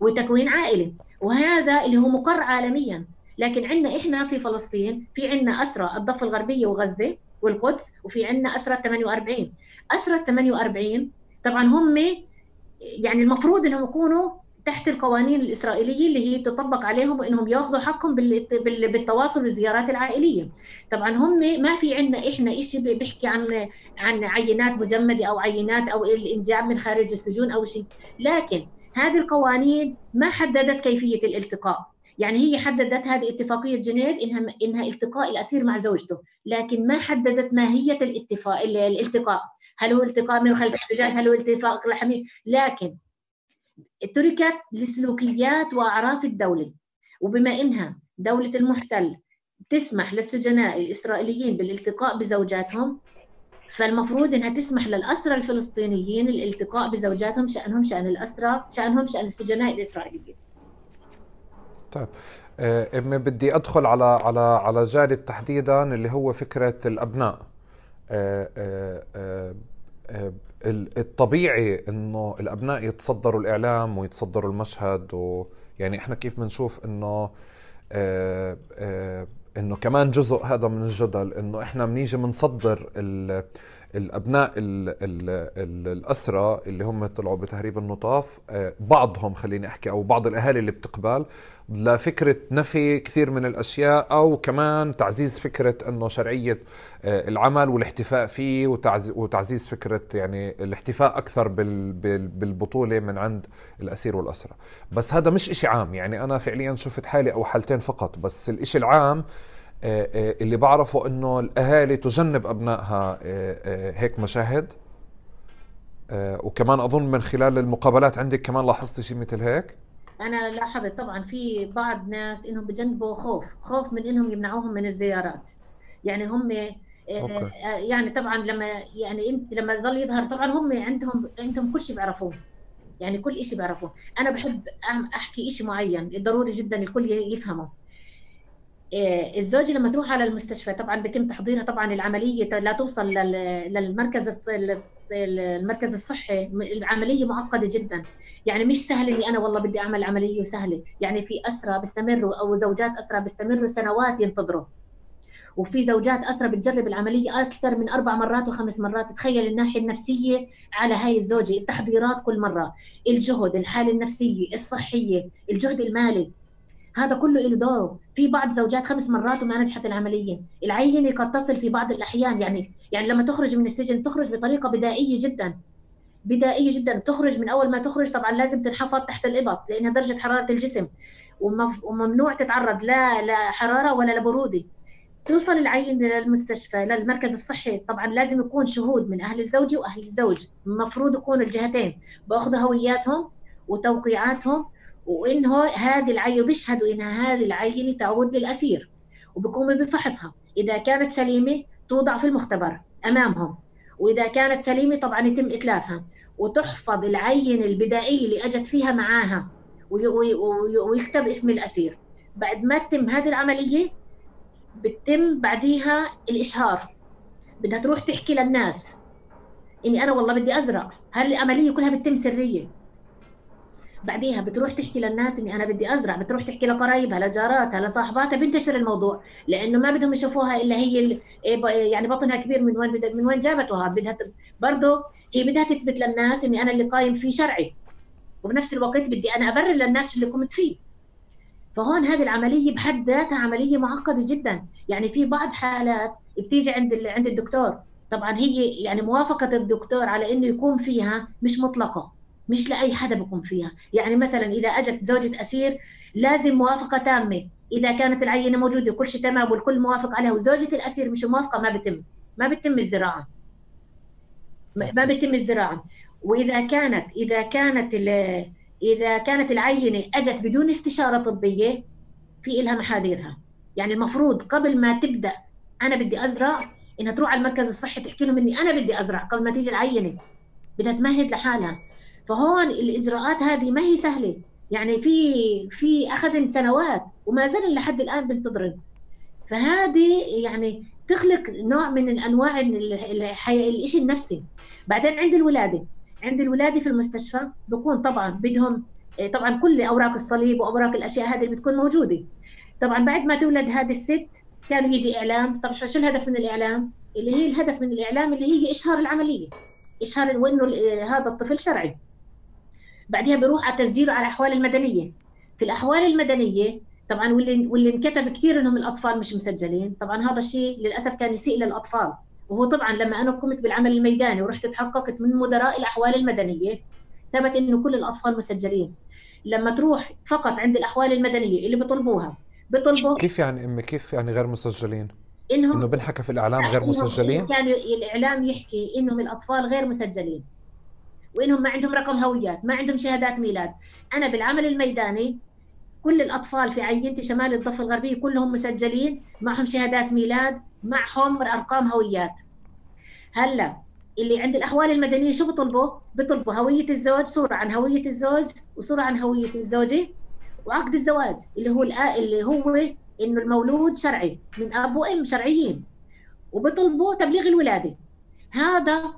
وتكوين عائلة. وهذا اللي هو مقر عالميا. لكن عندنا إحنا في فلسطين في عندنا اسرى الضفة الغربية وغزة والقدس وفي عندنا اسرى 48 اسرى 48 طبعا هم يعني المفروض إنهم يكونوا تحت القوانين الإسرائيلية اللي هي تطبق عليهم إنهم ياخذوا حقهم بالتواصل والزيارات العائلية. طبعا هم ما في عندنا إحنا شيء بيحكي عن عن عينات مجمدة أو عينات أو الإنجاب من خارج السجون أو شيء. لكن هذه القوانين ما حددت كيفية الالتقاء. يعني هي حددت هذه اتفاقية جنيف إنها إنها التقاء الاسير مع زوجته لكن ما حددت ماهية الاتفاق الالتقاء. هل هو التقاء من خلف الزجاج هل هو التقاء لكن تركت لسلوكيات وأعراف الدولة وبما إنها دولة المحتل تسمح للسجناء الإسرائيليين بالالتقاء بزوجاتهم فالمفروض إنها تسمح للأسرى الفلسطينيين الالتقاء بزوجاتهم شأنهم شأن الأسرى شأنهم شأن السجناء الإسرائيليين. طيب آه، امي بدي أدخل على على على جانب تحديدا اللي هو فكرة الأبناء. آه، آه، الطبيعي إنه الأبناء يتصدروا الإعلام ويتصدروا المشهد ويعني إحنا كيف بنشوف إنه إنه كمان جزء هذا من الجدل إنه إحنا بنيجي بنصدر الأبناء ال ال ال الاسرى اللي هم طلعوا بتهريب النطاف آه، بعضهم خليني أحكي أو بعض الأهالي اللي بتقبل لفكرة نفي كثير من الأشياء أو كمان تعزيز فكرة إنه شرعية آه، العمل والاحتفاء فيه وتعزيز فكرة يعني الاحتفاء أكثر بالبطولة من عند الأسير والاسرى بس هذا مش إشي عام يعني أنا فعليا شفت حالي أو حالتين فقط بس الإشي العام آه، آه، اللي بعرفه إنه الأهالي تجنب أبنائها آه، هيك مشاهد وكمان أظن من خلال المقابلات عندك كمان لاحظتي شيء مثل هيك؟ أنا لاحظت طبعا في بعض ناس إنهم بجنبوا خوف خوف من إنهم يمنعوهم من الزيارات. يعني هم أوكي. يعني طبعا لما يعني انت لما يظل يظهر طبعا هم عندهم عندهم كل شيء بيعرفوه. يعني كل شيء بيعرفوه. أنا بحب أحكي شيء شيء ضروري جدا الكل يفهمه. إيه، الزوجة لما تروح على المستشفى طبعا بيتم تحضيرها طبعا العملية لا توصل للمركز المركز الصحي العملية معقدة جدا. يعني مش سهل إني أنا والله بدي أعمل عملية وسهلة. يعني في اسرى بيستمروا أو زوجات اسرى بيستمروا سنوات ينتظروا. وفي زوجات اسرى بتجرب العملية أكثر من أربع مرات وخمس مرات. تخيل الناحية النفسية على هاي الزوجة التحضيرات كل مرة. الجهد الحالة النفسية الصحية الجهد المالي. هذا كله له دوره. في بعض زوجات خمس مرات وما نجحت العملية. العينة قد تصل في بعض الأحيان يعني يعني لما تخرج من السجن تخرج بطريقة بدائية جدا. بدائية جدا. تخرج من أول ما تخرج طبعا لازم تنحفظ تحت الإبط لأنها درجة حرارة الجسم. وممنوع تتعرض لا لحرارة ولا لبرودة. توصل العينة للمستشفى للمركز الصحي. طبعا لازم يكون شهود من أهل الزوجة وأهل الزوج. المفروض يكون الجهتين. بأخذوا هوياتهم وتوقيعاتهم وإنه هذه العينة بيشهدوا إنها هذه العينة تعود للأسير وبقوموا بفحصها. إذا كانت سليمة توضع في المختبر أمامهم وإذا كانت سليمة طبعا يتم إتلافها. وتحفظ العينة البدائية اللي أجت فيها معاها ويكتب اسم الأسير. بعد ما تتم هذه العملية بتتم بعديها الإشهار. بدها تروح تحكي للناس. إني أنا والله بدي أزرع. هل العملية كلها بتتم سرية بعديها بتروح تحكي للناس إني أنا بدي أزرع بتروح تحكي لقرايبها لجاراتها لصاحباتها بنتشر الموضوع لأنه ما بدهم يشوفوها إلا هي إيه، يعني بطنها كبير من وين من وين جابتها بدها برضه هي بدها تثبت للناس إني أنا اللي قايم فيه شرعي وبنفس الوقت بدي أنا أبرر للناس اللي قمت فيه. فهون هذه العملية بحد ذاتها عملية معقدة جدا. يعني في بعض حالات بتيجي عند عند الدكتور. طبعا هي يعني موافقة الدكتور على إنه يقوم فيها مش مطلقة. مش لأي حدا بيقوم فيها. يعني مثلا إذا أجت زوجة أسير لازم موافقة تامة. إذا كانت العينة موجودة وكل شيء تمام والكل موافق عليها وزوجة الأسير مش موافقة ما بتم. ما بتم الزراعة. ما بتم الزراعة. وإذا كانت إذا كانت إذا كانت العينة أجت بدون استشارة طبية في لها محاذيرها. يعني المفروض قبل ما تبدأ أنا بدي أزرع إنها تروح على المركز الصحي تحكي لهم إني أنا بدي أزرع. قبل ما تيجي العينة بدها تمهد لحالها. فهون الإجراءات هذه ما هي سهلة. يعني في في أخذ سنوات وما زال لحد الآن بنتظرن فهذه يعني تخلق نوع من انواع الشيء النفسي. بعدين عند الولادة عند الولادة في المستشفى بكون طبعا بدهم طبعا كل أوراق الصليب وأوراق الأشياء هذه بتكون موجودة. طبعا بعد ما تولد هذه الست كان يجي إعلام. طبعا شو الهدف من الإعلام؟ اللي هي الهدف من الإعلام اللي هي إشهار العملية. إشهار وانه هذا الطفل شرعي. بعدها بيروح على تسجيله على الأحوال المدنية. في الأحوال المدنية طبعا واللي واللي انكتب كثير إنهم الأطفال مش مسجلين. طبعا هذا الشيء للأسف كان يسيء للأطفال. وهو طبعا لما أنا قمت بالعمل الميداني ورحت تحققت من مدراء الأحوال المدنية ثبت إنه كل الأطفال مسجلين. لما تروح فقط عند الأحوال المدنية اللي بيطلبوها بيطلبوا كيف يعني أمي كيف يعني غير مسجلين؟ إنهم إنه بنحكى في الإعلام غير مسجلين؟ كان الإعلام يحكي إنهم الأطفال غير مسجلين. وإنهم ما عندهم رقم هويات ما عندهم شهادات ميلاد. أنا بالعمل الميداني كل الأطفال في عينتي شمال الضفة الغربية كلهم مسجلين معهم شهادات ميلاد معهم أرقام هويات. هلأ اللي عند الأحوال المدنية شو بيطلبوا بيطلبوا هوية الزوج صورة عن هوية الزوج وصورة عن هوية الزوجة وعقد الزواج اللي هو اللي هو إنه المولود شرعي من أب وأم شرعيين. وبيطلبوا تبليغ الولادة. هذا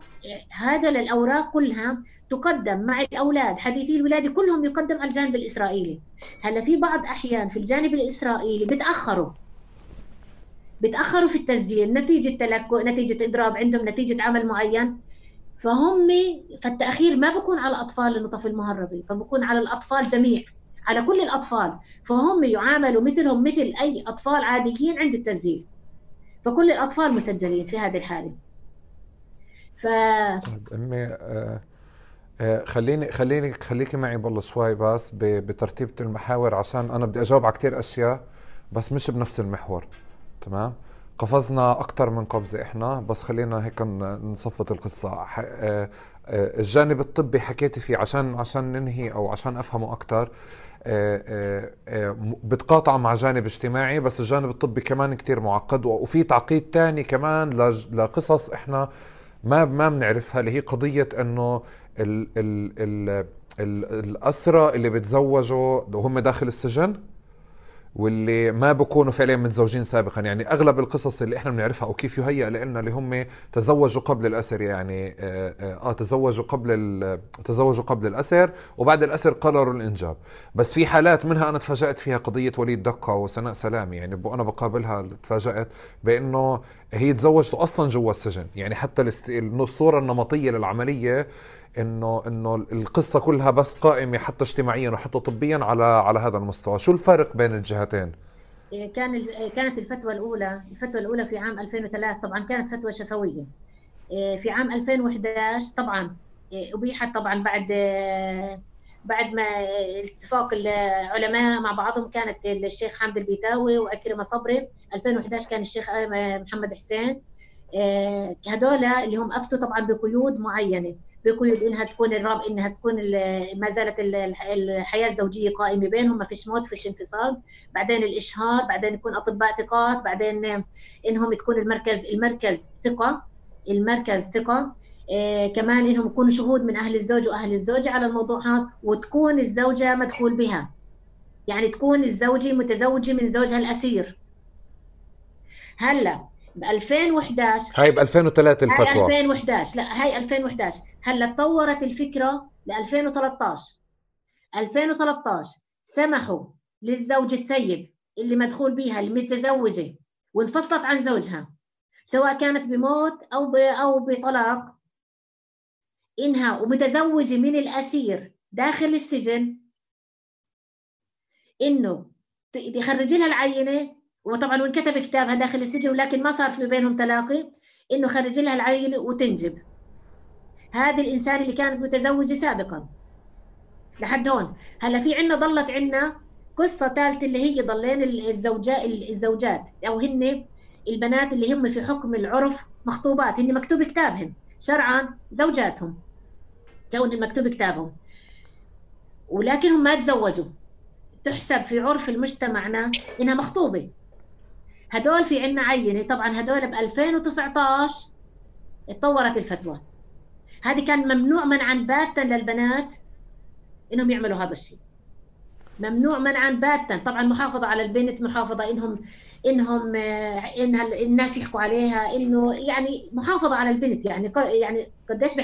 هذا للأوراق كلها تقدم مع الأولاد. حديثي الولاده كلهم يقدم على الجانب الإسرائيلي. هلا في بعض أحيان في الجانب الإسرائيلي بتأخروا. بتأخروا في التسجيل نتيجة تلكؤ نتيجة إضراب عندهم نتيجة عمل معين. فهم فالتأخير ما بكون على الأطفال انه طفل مهربي فبكون على الأطفال جميع على كل الأطفال. فهم يعاملوا مثلهم مثل أي أطفال عاديين عند التسجيل. فكل الأطفال مسجلين في هذه الحالة. ف طيب امي آه آه خليني خليني خليكي معي بالله شوي بس بترتيب المحاور عشان أنا بدي أجاوب على كثير أشياء بس مش بنفس المحور تمام؟ قفزنا أكثر من قفزة إحنا بس خلينا هيك نصفط القصة. آه، آه، الجانب الطبي حكيتي فيه عشان عشان ننهي أو عشان أفهمه أكثر بتقاطع مع جانب اجتماعي بس الجانب الطبي كمان كتير معقد وفي تعقيد تاني كمان لقصص إحنا ما ما بنعرفها اللي هي قضية إنه ال ال ال اللي بتزوجوا وهم داخل السجن؟ واللي ما بكونوا فعليا متزوجين سابقا. يعني أغلب القصص اللي إحنا بنعرفها أو كيف يهيأ لنا اللي هم تزوجوا قبل الأسر يعني آه, آه تزوجوا قبل تزوجوا قبل الأسر وبعد الأسر قرروا الإنجاب. بس في حالات منها أنا تفاجأت فيها قضية وليد دقة وسناء سلامي يعني أنا بقابلها تفاجأت بأنه هي تزوجت أصلا جوا السجن. يعني حتى الصورة النمطية للعملية إنه إنه القصة كلها بس قائمة حتى اجتماعيا وحتى طبيا على على هذا المستوى. شو الفرق بين الجهتين؟ إيه، كان كانت الفتوى الأولى الفتوى الأولى في عام 2003 طبعا كانت فتوى شفوية. إيه، في عام 2011 طبعا إيه، أبيحت طبعا بعد بعد ما اتفاق العلماء مع بعضهم كانت الشيخ حامد البيتاوي واكرمه صبري. 2011 كان الشيخ محمد حسين. هذول اللي هم أفتوا طبعا بقيود معينة. بقيود إنها تكون الراب إنها تكون ما زالت الحياة الزوجية قائمة بينهم ما فيش موت فيش انفصال. بعدين الاشهار بعدين يكون أطباء ثقات بعدين إنهم تكون المركز المركز ثقة المركز ثقة. إيه كمان إنهم يكونوا شهود من أهل الزوج وأهل الزوجة على الموضوع هذا وتكون الزوجة مدخول بها. يعني تكون الزوجة متزوجة من زوجها الأسير. هلأ ب 2011 هاي ب 2003 الفتوى هاي 2011 لا هاي 2011 هلا تطورت الفكرة ل 2013 2013 سمحوا للزوج الثيب اللي مدخول بها المتزوجة وانفصلت عن زوجها سواء كانت بموت أو أو بطلاق. إنها ومتزوجة من الأسير داخل السجن. إنه يخرج لها العينة وطبعا وانكتب كتابها داخل السجن ولكن ما صار في بينهم تلاقي إنه خرج لها العينه وتنجب. هذه الإنسان اللي كانت متزوجة سابقا. لحد هون. هلأ في عندنا ضلت عندنا قصة ثالثة اللي هي ضلين الزوجات الزوجات. أو هن البنات اللي هم في حكم العرف مخطوبات. هن مكتوب كتابهن شرعا زوجاتهم. كون مكتوب كتابهم. ولكنهم ما تزوجوا. تحسب في عرف المجتمعنا إنها مخطوبة. هدول في عنا عينة. طبعا هدول ب 2019 اتطورت الفتوى. هذه كان ممنوع منعا باتا للبنات إنهم يعملوا هذا الشيء. ممنوع منعا باتا. طبعا محافظة على البنت محافظة إنهم إنهم انها الناس يحكوا عليها إنه يعني محافظة على البنت. يعني يعني قديش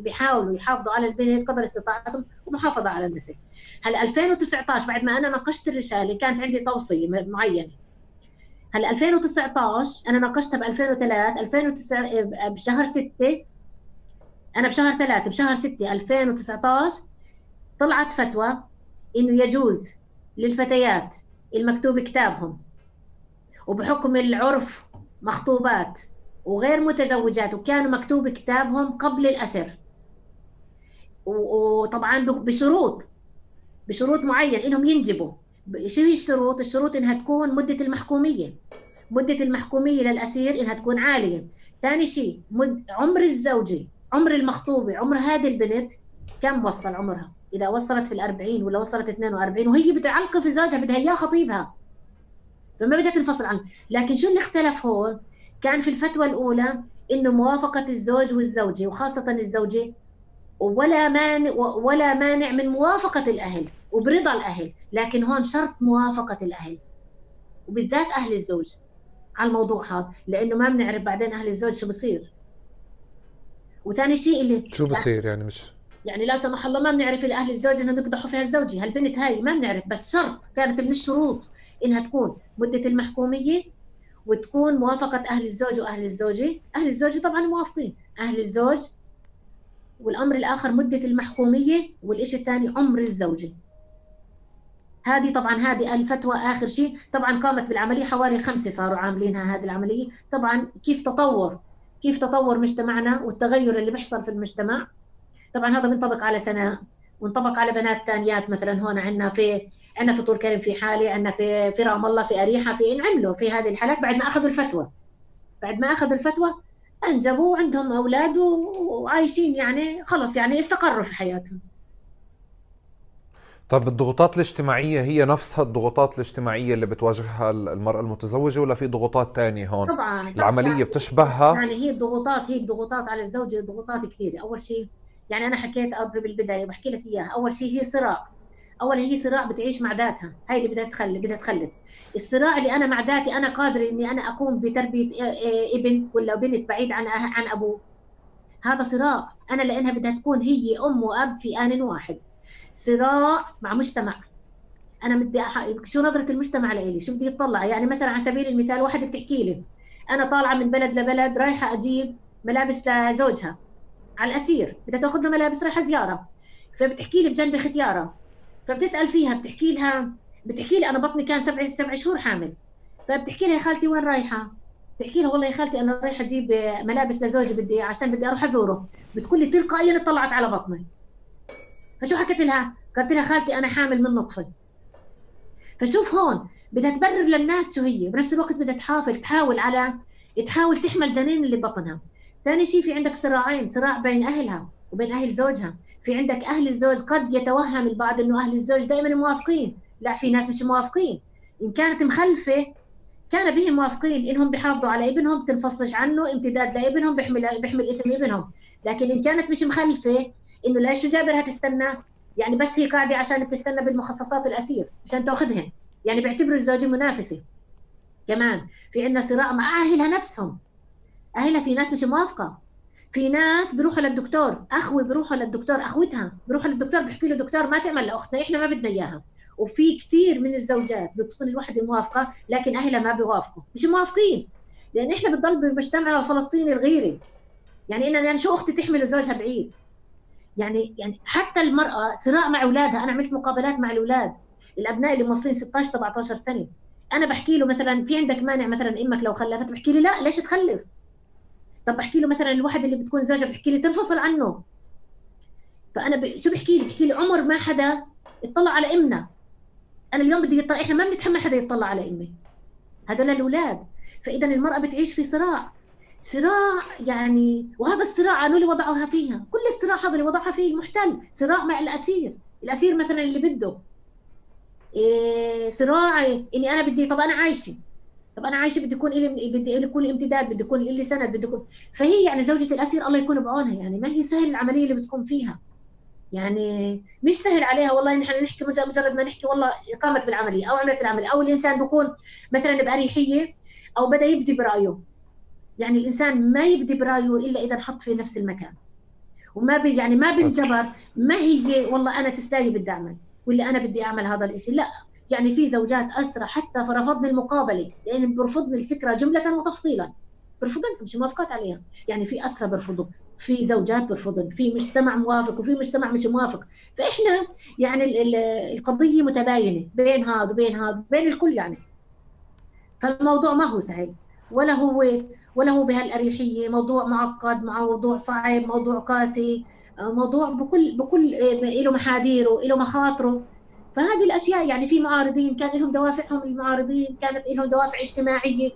بيحاولوا يحافظوا على البنت قدر استطاعتهم ومحافظة على النسل هلا 2019 بعد ما أنا ناقشت الرسالة كانت عندي توصية معينة. هلا 2019 أنا ناقشتها ب 2003 2009 بشهر 6 أنا بشهر 3 بشهر 6 2019 طلعت فتوى إنه يجوز للفتيات المكتوب كتابهم وبحكم العرف مخطوبات وغير متزوجات وكانوا مكتوب كتابهم قبل الأسر. وطبعا بشروط بشروط معين إنهم ينجبوا. شو هي الشروط؟ الشروط إنها تكون مدة المحكومية. مدة المحكومية للأسير إنها تكون عالية. ثاني شيء مد... عمر الزوجة عمر المخطوبة عمر هذه البنت كم وصل عمرها؟ إذا وصلت في الأربعين ولا وصلت 42 وهي بتعلق في زوجها بدها إياه خطيبها. فما بدها تنفصل عنه. لكن شو اللي اختلف هون كان في الفتوى الأولى إنه موافقة الزوج والزوجة وخاصة الزوجة ولا مانع ولا مانع من موافقة الأهل. وبرضا الأهل لكن هون شرط موافقة الأهل وبالذات أهل الزوج على الموضوع هذا لأنه ما بنعرف بعدين أهل الزوج شو بصير. وثاني شيء اللي شو بصير يعني مش؟ يعني لا سمح الله ما بنعرف الاهل الزوج إنهم يقدحوا فيها الزوجة هالبنت هاي ما بنعرف بس شرط كانت من الشروط إنها تكون مدة المحكومية وتكون موافقة أهل الزوج وأهل الزوجة. أهل الزوجه طبعا موافقين. أهل الزوج والأمر الآخر مدة المحكومية والشيء الثاني عمر الزوجة. هذه طبعا هذه الفتوى آخر شيء. طبعا قامت بالعملية حوالي خمسة صاروا عاملينها هذه العملية. طبعا كيف تطور؟ كيف تطور مجتمعنا والتغير اللي بيحصل في المجتمع؟ طبعا هذا بينطبق على سناء وانطبق على بنات ثانيات مثلا هون. عندنا في عندنا في طول كريم في حالي عندنا في في رام الله في أريحة في انعملوا في هذه الحالات بعد ما أخذوا الفتوى. بعد ما أخذوا الفتوى أنجبوا وعندهم أولاد وعايشين يعني خلص يعني استقروا في حياتهم. طب الضغوطات الاجتماعية هي نفسها الضغوطات الاجتماعية اللي بتواجهها المرأة المتزوجة ولا في ضغوطات تانية هون؟ طبعا العملية بتشبهها؟ يعني هي الضغوطات هي الضغوطات على الزوجة ضغوطات كثيرة، أول شيء يعني أنا حكيت بالبداية بحكي لك إياها، أول شيء هي صراع. أول هي صراع بتعيش مع ذاتها، هاي اللي بدها تخلي بدها تخلف، الصراع اللي أنا مع ذاتي أنا قادرة إني أنا أقوم بتربية ابن ولا بنت بعيد عن عن أبوه. هذا صراع، أنا لأنها بدها تكون هي أم وأب في آن واحد. صراع مع مجتمع. أنا بدي أح... شو نظرة المجتمع لإلي؟ شو بدي يطلع؟ يعني مثلا على سبيل المثال واحدة بتحكي لي أنا طالعة من بلد لبلد رايحة أجيب ملابس لزوجها. على الأسير بدها تأخذ له ملابس رايحة زيارة. فبتحكي لي بجنب ختيارة. فبتسأل فيها بتحكي لها بتحكي لي أنا بطني كان سبع سبع شهور حامل. فبتحكي لها يا خالتي وين رايحة؟ بتحكي لها والله يا خالتي أنا رايحة أجيب ملابس لزوجي بدي عشان بدي أروح أزوره. بتقول لي تلقائيا اطلعت على بطني. فشو حكيت لها؟ قلت لها خالتي أنا حامل من نطفه فشوف هون بدها تبرر للناس شو هي. بنفس الوقت بدها تحاول تحاول على تحاول تحمل الجنين اللي ببطنها ثاني شيء في عندك صراعين صراع بين أهلها وبين أهل زوجها. في عندك أهل الزوج قد يتوهم البعض إنه أهل الزوج دائما موافقين. لا في ناس مش موافقين. إن كانت مخلفة كان بهم موافقين. إنهم بيحافظوا على ابنهم بتنفصلش عنه امتداد لابنهم بيحمل بيحمل اسم ابنهم. لكن إن كانت مش مخلفة إنه ليش جابرها تستنى؟ يعني بس هي قاعدة عشان تستنى بالمخصصات الأسير عشان تاخذهن يعني بيعتبروا الزوجة منافسة. كمان في عندنا صراع مع أهلها نفسهم. أهلها في ناس مش موافقة. في ناس بيروحوا للدكتور. أخوي بيروحوا للدكتور أخوتها بيروحوا للدكتور بيحكي له دكتور ما تعمل لأختنا إحنا ما بدنا إياها. وفي كثير من الزوجات بتكون الوحدة موافقة لكن أهلها ما بيوافقوا. مش موافقين. لأن إحنا بنضل بمجتمعنا الفلسطيني الغيري. يعني أنا يعني شو أختي تحمل زوجها بعيد؟ يعني يعني حتى المرأة صراع مع أولادها أنا عملت مقابلات مع الأولاد الأبناء اللي موصلين 16 17 سنة. أنا بحكي له مثلا في عندك مانع مثلا أمك لو خلفت بحكي لي لا ليش تخلف؟ طب بحكي له مثلا الواحد اللي بتكون زوجها بتحكي لي تنفصل عنه. فأنا ب... شو بحكي لي؟ بحكي لي عمر ما حدا اطلع على إمنا. أنا اليوم بدي يطلع إحنا ما بنتحمل حدا يطلع على إمي. هذول الأولاد. فاذا المرأة بتعيش في صراع. صراع يعني وهذا الصراع قالوا لي وضعوها فيها. كل الصراع هذا اللي وضعها فيه المحتل صراع مع الأسير. الأسير مثلا اللي بده إيه صراع إني أنا بدي طب أنا عايشة. طب أنا عايشة بدي يكون لي بدي يكون لي امتداد بدي يكون لي سند بدي يكون. فهي يعني زوجة الأسير الله يكون بعونها. يعني ما هي سهل العملية اللي بتكون فيها. يعني مش سهل عليها والله نحن نحكي مجرد ما نحكي والله قامت بالعملية أو عملت العملية. أو الإنسان بيكون مثلا بأريحية أو بدأ يبدي برأيه. يعني الإنسان ما يبدي برأيه إلا إذا انحط في نفس المكان. وما بي يعني ما بنجبر ما هي والله أنا تستاهل بدي اعمل ولا أنا بدي أعمل هذا الشيء لا يعني في زوجات اسرى حتى فرفضني المقابلة لأن برفضني الفكرة جملة وتفصيلا. برفضن؟ مش موافقات عليها. يعني في اسرى برفضوا في زوجات برفضن في مجتمع موافق وفي مجتمع مش موافق. فإحنا يعني القضية متباينة بين هذا وبين هذا بين الكل يعني. فالموضوع ما هو سهل ولا هو ولا هو بهالأريحية موضوع معقد موضوع صعب موضوع قاسي موضوع بكل بكل له محاذيره له مخاطره فهذه الأشياء يعني في معارضين كان لهم دوافعهم المعارضين كانت لهم دوافع اجتماعية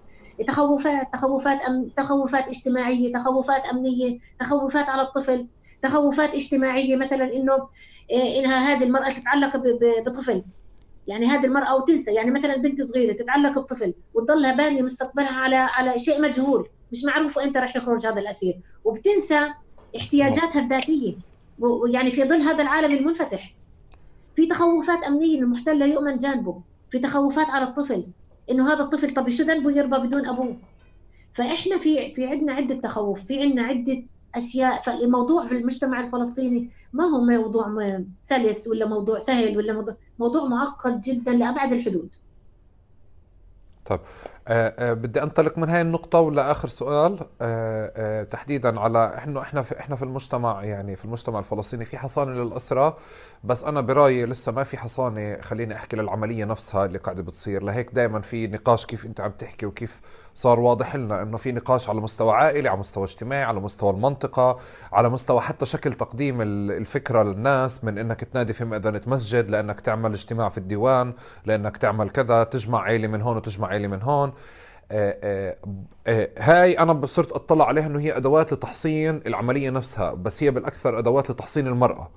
تخوفات تخوفات أم... تخوفات اجتماعية تخوفات أمنية تخوفات على الطفل تخوفات اجتماعية مثلا إنه إيه، إنها هذه المرأة تتعلق. بطفل يعني هذه المرأة وتنسى يعني مثلا بنت صغيرة تتعلق بطفل وتضلها بانية مستقبلها على على شيء مجهول مش معروف إمتى راح يخرج هذا الأسير. وبتنسى احتياجاتها الذاتية ويعني في ظل هذا العالم المنفتح. في تخوفات أمنية المحتل لا يؤمن جانبه. في تخوفات على الطفل إنه هذا الطفل طب شو ذنبه؟ يربى بدون أبوه. فإحنا في في عندنا عدة تخوف في عندنا عدة أشياء. فالموضوع في المجتمع الفلسطيني ما هو موضوع سلس ولا موضوع سهل ولا موضوع, موضوع معقد جدا لأبعد الحدود. أه بدي أنطلق من هاي النقطة ولا آخر سؤال. أه تحديدا على إحنا إحنا في إحنا في المجتمع يعني في المجتمع الفلسطيني في حصانة للأسرى بس أنا برأيي لسه ما في حصانة خليني أحكي للعملية نفسها اللي قاعدة بتصير. لهيك دائما في نقاش كيف أنت عم تحكي وكيف صار واضح لنا إنه في نقاش على مستوى عائلي على مستوى اجتماعي على مستوى المنطقة على مستوى حتى شكل تقديم الفكرة للناس من إنك تنادي في مأذنة مسجد لأنك تعمل اجتماع في الديوان لأنك تعمل كذا تجمع عائلة من هون وتجمع عائلة من هون. آه، آه، آه، هاي أنا صرت أطلع عليها إنه هي أدوات لتحصين العملية نفسها بس هي بالأكثر أدوات لتحصين المرأة.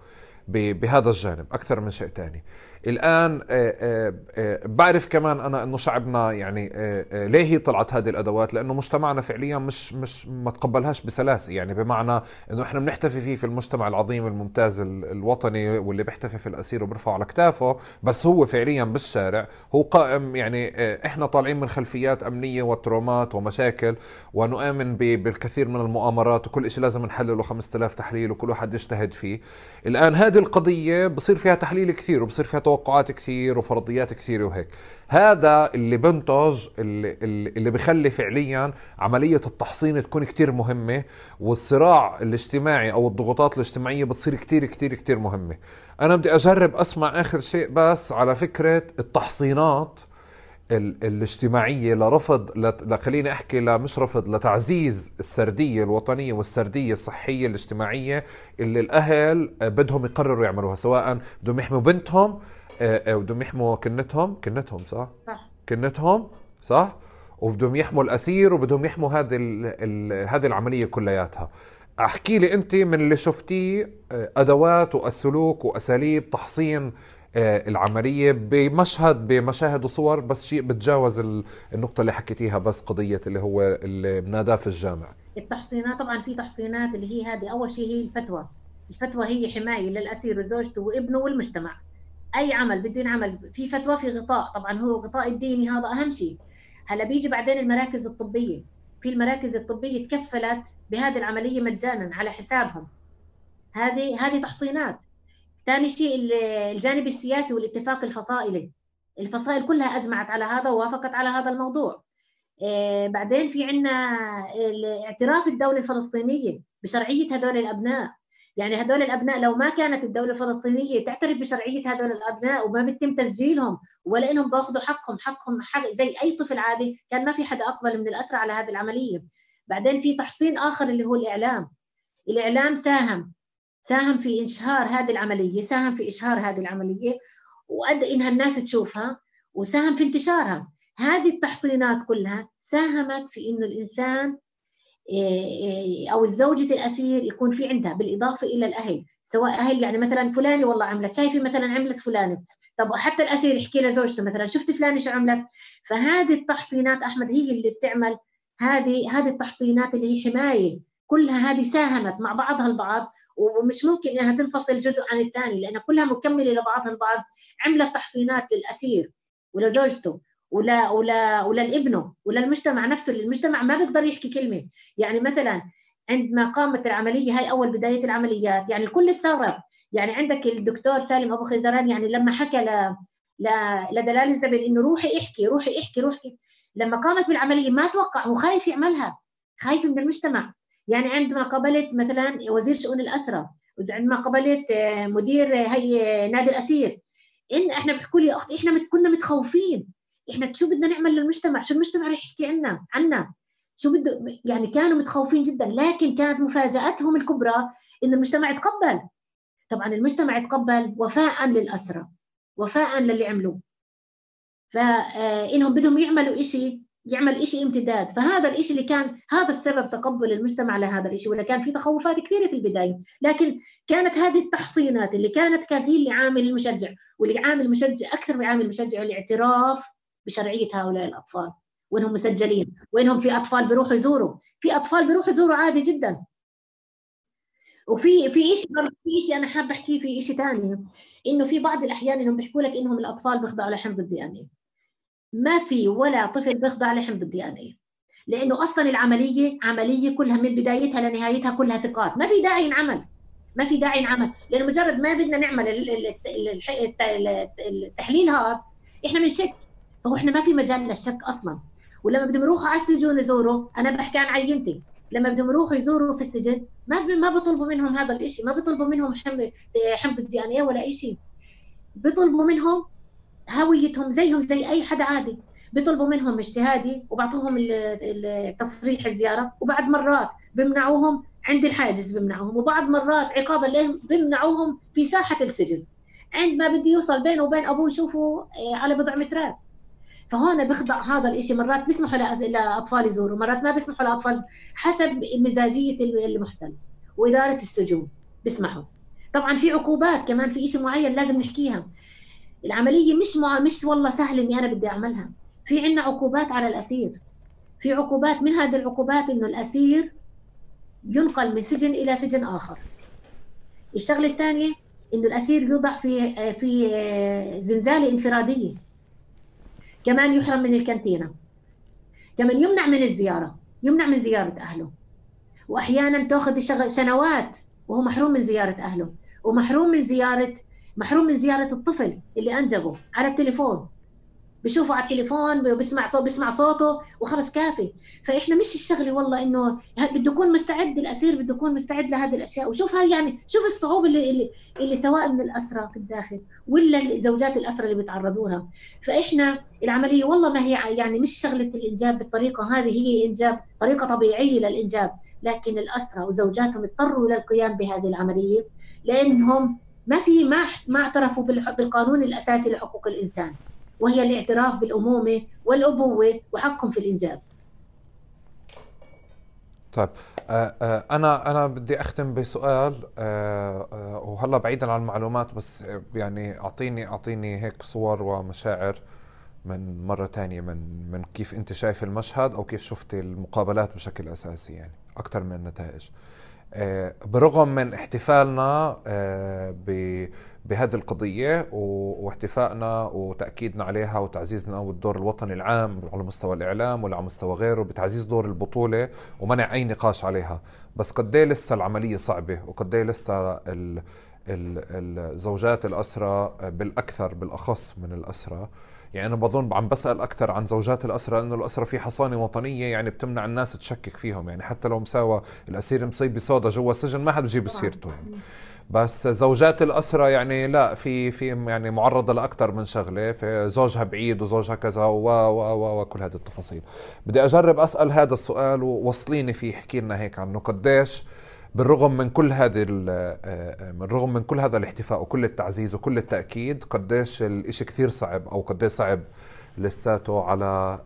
بهذا الجانب أكثر من شيء ثاني الآن آه، آه، آه، بعرف كمان أنا إنه شعبنا يعني ليه هي طلعت هذه الأدوات؟ لأنه مجتمعنا فعليا مش مش ما تقبلهاش بسلاسة. يعني بمعنى إنه إحنا بنحتفي فيه في المجتمع العظيم الممتاز الوطني واللي بيحتفي في الأسير وبرفعه على كتافه بس هو فعليا بالشارع هو قائم يعني إحنا طالعين من خلفيات أمنية وترومات ومشاكل ونؤمن بالكثير من المؤامرات وكل شيء لازم نحلله 5000 تحليل وكل واحد يجتهد فيه. الآن هذه هذه القضية بصير فيها تحليل كثير وبصير فيها توقعات كثير وفرضيات كثيره وهيك. هذا اللي بنتج اللي, اللي بخلي فعليا عملية التحصين تكون كثير مهمة والصراع الاجتماعي أو الضغوطات الاجتماعية بتصير كثير كثير كثير مهمة. أنا بدي أجرب أسمع آخر شيء بس على فكرة التحصينات الاجتماعية لرفض خليني أحكي مش رفض لتعزيز السردية الوطنية والسردية الصحية الاجتماعية اللي الأهل بدهم يقرروا يعملوها سواء بدهم يحموا بنتهم آه، أو بدهم يحموا كنتهم كنتهم صح؟ صح كنتهم صح؟ وبدهم يحموا الأسير وبدهم يحموا هذه هذه العملية كلياتها أحكي لي أنت من اللي شفتيه آه، أدوات والسلوك وأساليب تحصين آه، العملية بمشهد بمشاهد وصور بس شيء بتجاوز النقطة اللي حكيتيها بس قضية اللي هو اللي بناداه في الجامع. التحصينات طبعا في تحصينات اللي هي هذه. أول شيء هي الفتوى. الفتوى هي حماية للأسير وزوجته وابنه والمجتمع. أي عمل بده ينعمل في فتوى في غطاء. طبعا هو غطاء الديني هذا أهم شيء. هلا بيجي بعدين المراكز الطبية. في المراكز الطبية تكفلت بهذه العملية مجانا على حسابهم. هذه هذه تحصينات. ثاني شيء الجانب السياسي والاتفاق الفصائلي. الفصائل كلها أجمعت على هذا ووافقت على هذا الموضوع. آه، بعدين في عندنا اعتراف الدولة الفلسطينية بشرعية هذول الأبناء. يعني هذول الأبناء لو ما كانت الدولة الفلسطينية تعترف بشرعية هذول الأبناء وما بيتم تسجيلهم ولا انهم بأخذوا حقهم حقهم حق زي أي طفل عادي كان ما في حدا أقبل من الأسرى على هذه العملية. بعدين في تحصين آخر اللي هو الإعلام. الإعلام ساهم. ساهم في إشهار هذه العملية ساهم في إشهار هذه العملية وأدى إنها الناس تشوفها وساهم في انتشارها. هذه التحصينات كلها ساهمت في إنه الإنسان إيه، إيه، أو الزوجة الأسير يكون في عندها بالإضافة إلى الأهل. سواء أهل يعني مثلا فلانة والله عملت شايفة مثلا عملت فلانة طب حتى الأسير يحكي لزوجته مثلا شفت فلانة شو عملت؟ فهذه التحصينات أحمد هي اللي بتعمل هذه هذه التحصينات اللي هي حماية. كلها هذه ساهمت مع بعضها البعض ومش ممكن إنها تنفصل جزء عن الثاني لأنها كلها مكملة لبعضها البعض عملت تحصينات للأسير ولزوجته ولا ولا وللابنه وللمجتمع نفسه المجتمع ما بيقدر يحكي كلمة. يعني مثلا عندما قامت العملية هاي أول بداية العمليات يعني الكل استغرب يعني عندك الدكتور سالم أبو خيزران يعني لما حكى ل لدلال الزبير إنه روحي احكي روحي احكي روحي لما قامت بالعملية ما توقع هو خايف يعملها خايف من المجتمع. يعني عندما قبلت مثلا وزير شؤون الاسرى عندما قبلت آه، مدير هي نادي الأسير. إن إحنا بيحكوا لي أختي إحنا كنا متخوفين. إحنا شو بدنا نعمل للمجتمع؟ شو المجتمع رح يحكي عنا؟ عنا. شو بده؟ يعني كانوا متخوفين جدا لكن كانت مفاجأتهم الكبرى إن المجتمع تقبل طبعا المجتمع تقبل وفاء للاسرى وفاء للي عملوه. فانهم آه، بدهم يعملوا شيء يعمل إشي امتداد. فهذا الإشي اللي كان هذا السبب تقبل المجتمع لهذا الإشي ولا كان في تخوفات كثيرة في البداية. لكن كانت هذه التحصينات اللي كانت كانت هي اللي عامل المشجع واللي عامل المشجع أكثر من عامل المشجع الاعتراف بشرعية هؤلاء الأطفال. وإنهم مسجلين وإنهم في أطفال بيروحوا يزوروا. في أطفال بيروحوا يزوروا عادي جدا. وفي في شيء في شيء أنا حابه أحكيه في شيء ثاني إنه في بعض الأحيان إنهم بيحكوا لك إنهم الأطفال بيخضعوا لحمض الدي إن اي ما في ولا طفل بيخضع لحمض اي لأنه أصلا العملية عملية كلها من بدايتها لنهايتها كلها ثقات. ما في داعي ينعمل. ما في داعي ينعمل. لأنه مجرد ما بدنا نعمل التحليل هذا إحنا بنشك فهو إحنا ما في مجال للشك أصلا. ولما بدهم يروحوا على السجون يزوروا أنا بحكي عن عينتي. لما بدهم يروحوا يزوروا في السجن ما ما بيطلبوا منهم هذا الشيء ما بيطلبوا منهم حمض الدي إن اي ولا شيء بيطلبوا منهم هويتهم زيهم زي أي حدا عادي. بيطلبوا منهم الشهادة وبعطوهم تصريح الزيارة وبعد مرات بمنعوهم عند الحاجز بمنعوهم وبعض مرات عقابا لهم بمنعوهم في ساحة السجن. عندما بده يوصل بينه وبين أبوه يشوفوا آه، على بضع مترات. فهون بيخضع هذا الشيء مرات بيسمحوا لأطفال يزوروا مرات ما بيسمحوا لأطفال حسب مزاجية المحتل وإدارة السجون. بيسمحوا. طبعا في عقوبات كمان في شيء معين لازم نحكيها. العملية مش مع مش والله سهل إني أنا بدي أعملها. في عندنا عقوبات على الأسير. في عقوبات من هذه العقوبات إنه الأسير ينقل من سجن إلى سجن آخر. الشغلة الثانية إنه الأسير يوضع في في زنزانة انفرادية. كمان يحرم من الكانتينة. كمان يمنع من الزيارة. يمنع من زيارة أهله. واحيانا تأخذ الشغل سنوات وهو محروم من زيارة أهله. ومحروم من زيارة محروم من زيارة الطفل اللي أنجبه على التليفون. بشوفه على التليفون بسمع صوت بسمع صوته وخلص كافي. فإحنا مش الشغله والله إنه بده يكون مستعد الأسير بده يكون مستعد لهذه الأشياء. وشوف هاي يعني شوف الصعوبه اللي, اللي اللي سواء من الاسرى في الداخل ولا زوجات الاسرى اللي بيتعرضوا لها فإحنا العملية والله ما هي يعني مش شغلة الإنجاب بالطريقة هذه هي إنجاب طريقة طبيعية للإنجاب. لكن الاسرى وزوجاتهم اضطروا إلى القيام بهذه العملية لأنهم ما في ما ما اعترفوا بالقانون الأساسي لحقوق الإنسان وهي الاعتراف بالأمومة والأبوة وحقهم في الإنجاب. طيب آه، آه، أنا أنا بدي أختم بسؤال آه، وهلأ بعيدا عن المعلومات بس يعني أعطيني أعطيني هيك صور ومشاعر من مرة تانية من من كيف أنت شايف المشهد أو كيف شفتي المقابلات بشكل أساسي يعني أكثر من النتائج. برغم من احتفالنا بهذه القضية واحتفائنا وتأكيدنا عليها وتعزيزنا والدور الوطني العام على مستوى الإعلام وعلى مستوى غيره بتعزيز دور البطولة ومنع أي نقاش عليها. بس قد إيه لسه العملية صعبة وقد إيه لسه ال الزوجات الأسرى بالأكثر بالأخص من الأسرى يعني أنا بظن عم بسأل أكثر عن زوجات الأسرى لأنه الأسرى في حصانة وطنية يعني بتمنع الناس تشكك فيهم يعني حتى لو مساوى الأسير مصيب بصودا جوا السجن ما حد بجيب سيرته. يعني. بس زوجات الأسرة يعني لا في في يعني معرضة لأكثر من شغلة زوجها بعيد وزوجها كذا و و وكل هذه التفاصيل. بدي أجرب أسأل هذا السؤال ووصليني فيه احكي لنا هيك عنه. قديش بالرغم من كل هذه بالرغم من كل هذا الاحتفاء وكل التعزيز وكل التأكيد قديش الإشي كثير صعب أو قديش صعب لساته على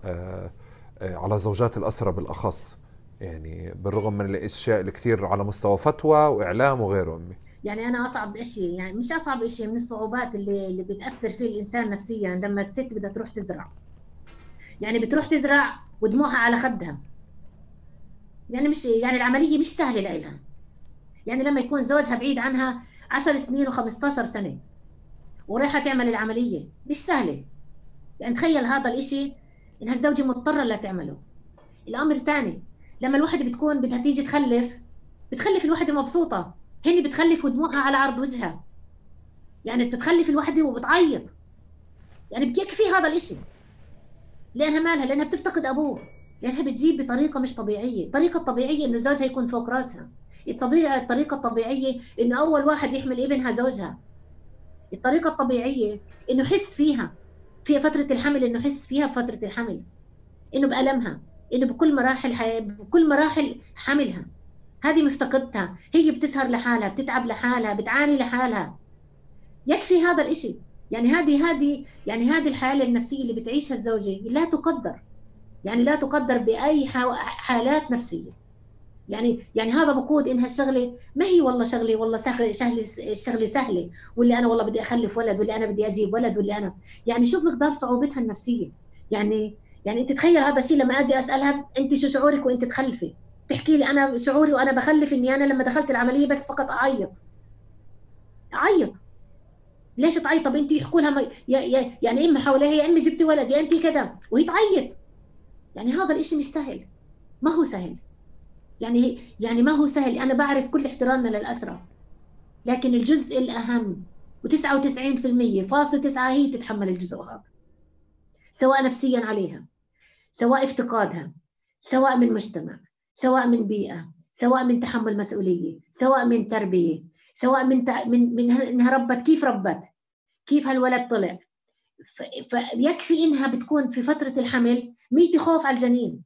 على زوجات الأسرة بالأخص. يعني بالرغم من الأشياء الكثير على مستوى فتوى وإعلام وغيره أمي. يعني أنا أصعب شيء يعني مش أصعب شيء من الصعوبات اللي اللي بتأثر فيه الإنسان نفسيا لما الست بدها تروح تزرع. يعني بتروح تزرع ودموعها على خدها. يعني مش يعني العملية مش سهلة لها يعني لما يكون زوجها بعيد عنها 10 سنين و15 سنة ورايحة تعمل العملية مش سهلة. يعني تخيل هذا الإشي انها الزوجه مضطرة لا تعمله. الأمر الثاني لما الوحدة بتكون بدها تيجي تخلف بتخلف الوحدة مبسوطة. هني بتخلف دموعها على عرض وجهها. يعني بتتخلف الوحدة وبتعيط. يعني بيكفي هذا الإشي. لأنها مالها لأنها بتفتقد أبوه. لأنها بتجيب بطريقة مش طبيعية. الطريقة الطبيعيه إنه زوجها يكون فوق راسها. الطبيعه الطريقة الطبيعية إنه أول واحد يحمل ابنها زوجها. الطريقة الطبيعية إنه يحس فيها في فترة الحمل إنه يحس فيها بفترة الحمل. إنه بألمها إنه بكل مراحل حي... بكل مراحل حملها. هذه مفتقدتها. هي بتسهر لحالها بتتعب لحالها بتعاني لحالها. يكفي هذا الإشي. يعني هذه هذه يعني هذه الحالة النفسية اللي بتعيشها الزوجة لا تقدر. يعني لا تقدر بأي حالات نفسية. يعني يعني هذا بقود إنها الشغله ما هي والله شغلة والله سهلة شغلة الشغله سهلة. واللي أنا والله بدي أخلف ولد واللي أنا بدي أجيب ولد واللي أنا يعني شوف مقدار صعوبتها النفسية؟ يعني يعني أنت تخيل هذا الشيء لما أجي أسألها أنت شو شعورك وأنت تخلفي؟ تحكي لي أنا شعوري وأنا بخلف إني أنا لما دخلت العملية بس فقط أعيط. أعيط. ليش تعيط؟ طب أنت يحكوا لها يا يعني امي حواليها يا امي جبتي ولد يا أنت كذا. وهي تعيط. يعني هذا الإشي مش سهل. ما هو سهل. يعني يعني ما هو سهل. أنا بعرف كل احترامنا للاسرى لكن الجزء الأهم و99% فاصلة تسعة هي تتحمل الجزء هذا سواء نفسيا عليها سواء افتقادها سواء من مجتمع سواء من بيئة سواء من تحمل مسؤولية سواء من تربية سواء من من من إنها ربت. كيف ربت؟ كيف هالولد طلع؟ فيكفي إنها بتكون في فترة الحمل ميتي خوف على الجنين.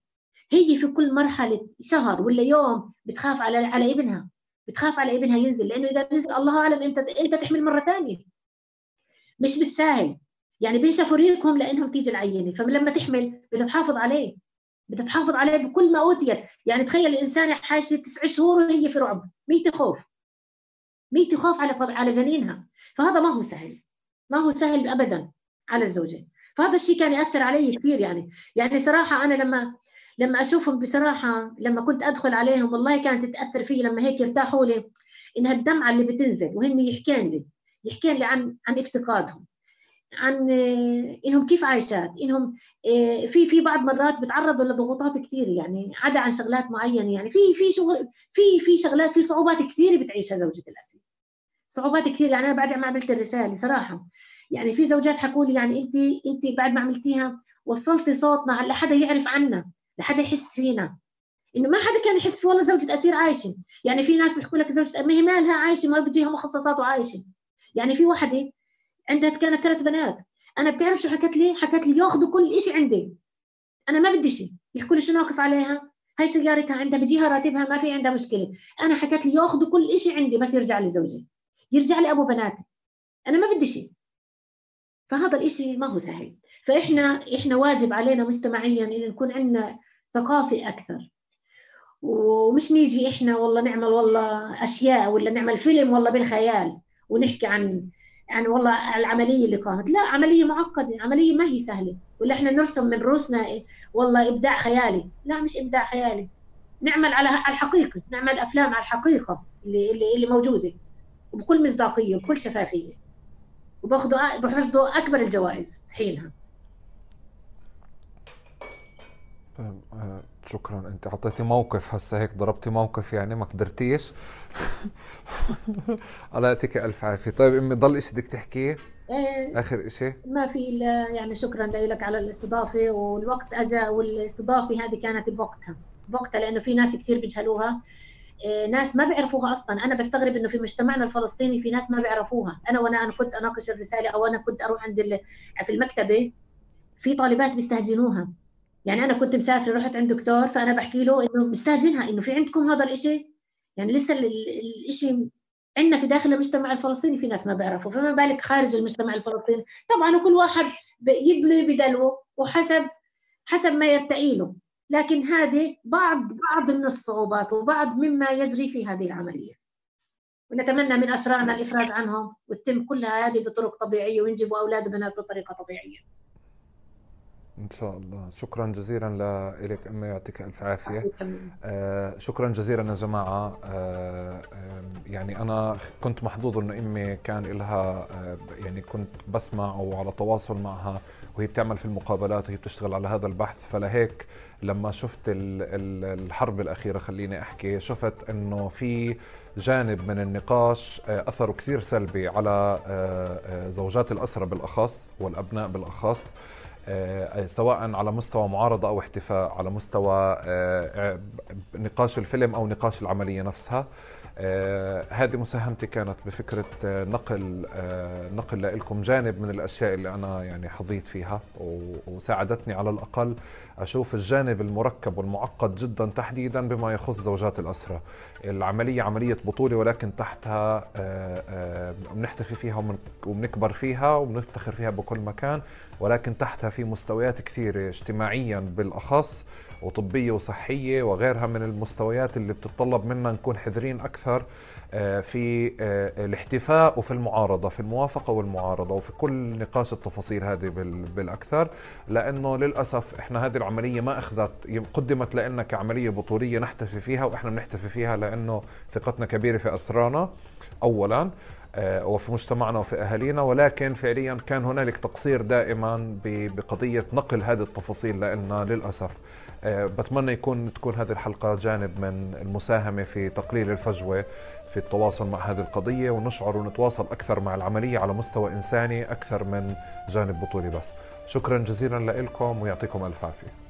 هي في كل مرحلة شهر ولا يوم بتخاف على على ابنها بتخاف على ابنها ينزل لأنه إذا نزل الله أعلم إمتى إمتى تحمل مرة ثانية مش بالساهل. يعني بينشفوا ريقهم لأنهم تيجي العينة فلما تحمل بدها تحافظ عليه. بدها تحافظ عليه بكل ما أوتيت. يعني تخيل الإنسان حاجة تسع شهور وهي في رعب ميت خوف. ميت خوف على. على جنينها. فهذا ما هو سهل. ما هو سهل ابدا على الزوجة. فهذا الشيء كان يأثر علي كثير يعني. يعني صراحة أنا لما لما أشوفهم بصراحة لما كنت أدخل عليهم والله كانت تتأثر في لما هيك يرتاحوا لي إنها الدمعة اللي بتنزل وهن يحكين لي يحكين لي عن عن افتقادهم عن آه، إنهم كيف عايشات إنهم آه، في في بعض مرات بتعرضوا لضغوطات كثير يعني عدا عن شغلات معينة يعني في في شغل في في شغلات في صعوبات كثيره بتعيشها زوجة الأسير صعوبات كثير يعني أنا بعد ما عملت الرسالة صراحة يعني في زوجات حكوا لي يعني انت انت بعد ما عملتيها وصلتي صوتنا لحدا يعرف عنا لحدا يحس فينا. إنه ما حدا كان يحس في والله زوجة أسير عايشة. يعني في ناس بيحكوا لك زوجة ما هي مالها عايشة ما بتجيها مخصصات وعايشة. يعني في وحده عندها كانت ثلاث بنات. أنا بتعرف شو حكت لي؟ حكت لي ياخذوا كل شيء عندي. أنا ما بدي شيء. يحكوا لي شو ناقص عليها؟ هاي سيارتها عندها بيجيها راتبها ما في عندها مشكلة. أنا حكت لي ياخذوا كل شيء عندي بس يرجع لي زوجي يرجع لي ابو بناتي. أنا ما بدي شيء. فهذا الإشي ما هو سهل. فإحنا إحنا واجب علينا مجتمعيا إن نكون عندنا ثقافة أكثر. ومش نيجي إحنا والله نعمل والله أشياء ولا نعمل فيلم والله بالخيال ونحكي عن عن والله العملية اللي قامت. لا عملية معقدة عملية ما هي سهلة. ولا إحنا نرسم من رؤوسنا والله إبداع خيالي. لا مش إبداع خيالي. نعمل على الحقيقة. نعمل أفلام على الحقيقة اللي, اللي, اللي موجودة وبكل مصداقية وبكل شفافية. وباخذوا بحصدوا أكبر الجوائز حينها. طيب، آه، شكرا. أنت أعطيتي موقف هسه هيك ضربتي موقف يعني ما قدرتيش. الله يعطيك ألف عافية. طيب أمي ضل شيء بدك تحكيه؟ إيه آخر شيء ما في يعني شكرا لك على الاستضافة والوقت اجى والإستضافة هذه كانت بوقتها بوقتها لأنه في ناس كثير بيجهلوها. ناس ما بيعرفوها أصلا. أنا بستغرب إنه في مجتمعنا الفلسطيني في ناس ما بيعرفوها. أنا وأنا أنا كنت أناقش الرسالة أو أنا كنت أروح عند في المكتبة في طالبات بيستهجنوها. يعني أنا كنت مسافرة رحت عند دكتور فأنا بحكي له إنه مستهجنها إنه في عندكم هذا الشيء يعني لسه الشيء عندنا في داخل المجتمع الفلسطيني في ناس ما بيعرفوا. فما بالك خارج المجتمع الفلسطيني؟ طبعا وكل واحد يدلي بدلوه وحسب حسب ما يرتئي له. لكن هذه بعض بعض من الصعوبات وبعض مما يجري في هذه العملية. ونتمنى من أسرارنا الإفراج عنهم وتتم كلها هذه بطرق طبيعية وينجبوا أولاد وبنات بطريقة طبيعية. إن شاء الله. شكرا جزيلا لك أمي يعطيك ألف عافية. آه شكرا جزيلا يا جماعة. آه يعني أنا كنت محظوظ إنه أمي كان لها آه يعني كنت بسمع أو على تواصل معها وهي بتعمل في المقابلات وهي بتشتغل على هذا البحث. فلهيك لما شفت الحرب الأخيرة خليني أحكي شفت إنه في جانب من النقاش آه، أثره كثير سلبي على آه، آه، زوجات الاسرى بالأخص والأبناء بالأخص. سواء على مستوى معارضة أو احتفاء على مستوى آه، نقاش الفيلم أو نقاش العملية نفسها. آه، هذه مساهمتي كانت بفكرة نقل نقل لكم جانب من الأشياء اللي أنا يعني حظيت فيها وساعدتني على الأقل أشوف الجانب المركب والمعقد جدا تحديدا بما يخص زوجات الأسرة. العملية عملية بطولة ولكن تحتها بنحتفي فيها وبنكبر فيها وبنفتخر فيها بكل مكان ولكن تحتها في مستويات كثيرة اجتماعيا بالأخص. وطبية وصحية وغيرها من المستويات اللي بتتطلب منا نكون حذرين أكثر آه، في آه، الاحتفاء وفي المعارضة في الموافقة والمعارضة وفي كل نقاش التفاصيل هذه بالأكثر. لأنه للأسف إحنا هذه العملية ما أخذت قدمت لنا كعملية بطولية نحتفي فيها وإحنا بنحتفي فيها لأنه ثقتنا كبيرة في أسرانا أولا. وفي مجتمعنا وفي أهالينا ولكن فعليا كان هنالك تقصير دائما بقضية نقل هذه التفاصيل لنا للأسف آه، بتمنى يكون تكون هذه الحلقة جانب من المساهمة في تقليل الفجوة في التواصل مع هذه القضية ونشعر ونتواصل أكثر مع العملية على مستوى إنساني أكثر من جانب بطولي بس. شكرا جزيلا لكم ويعطيكم ألف عافية.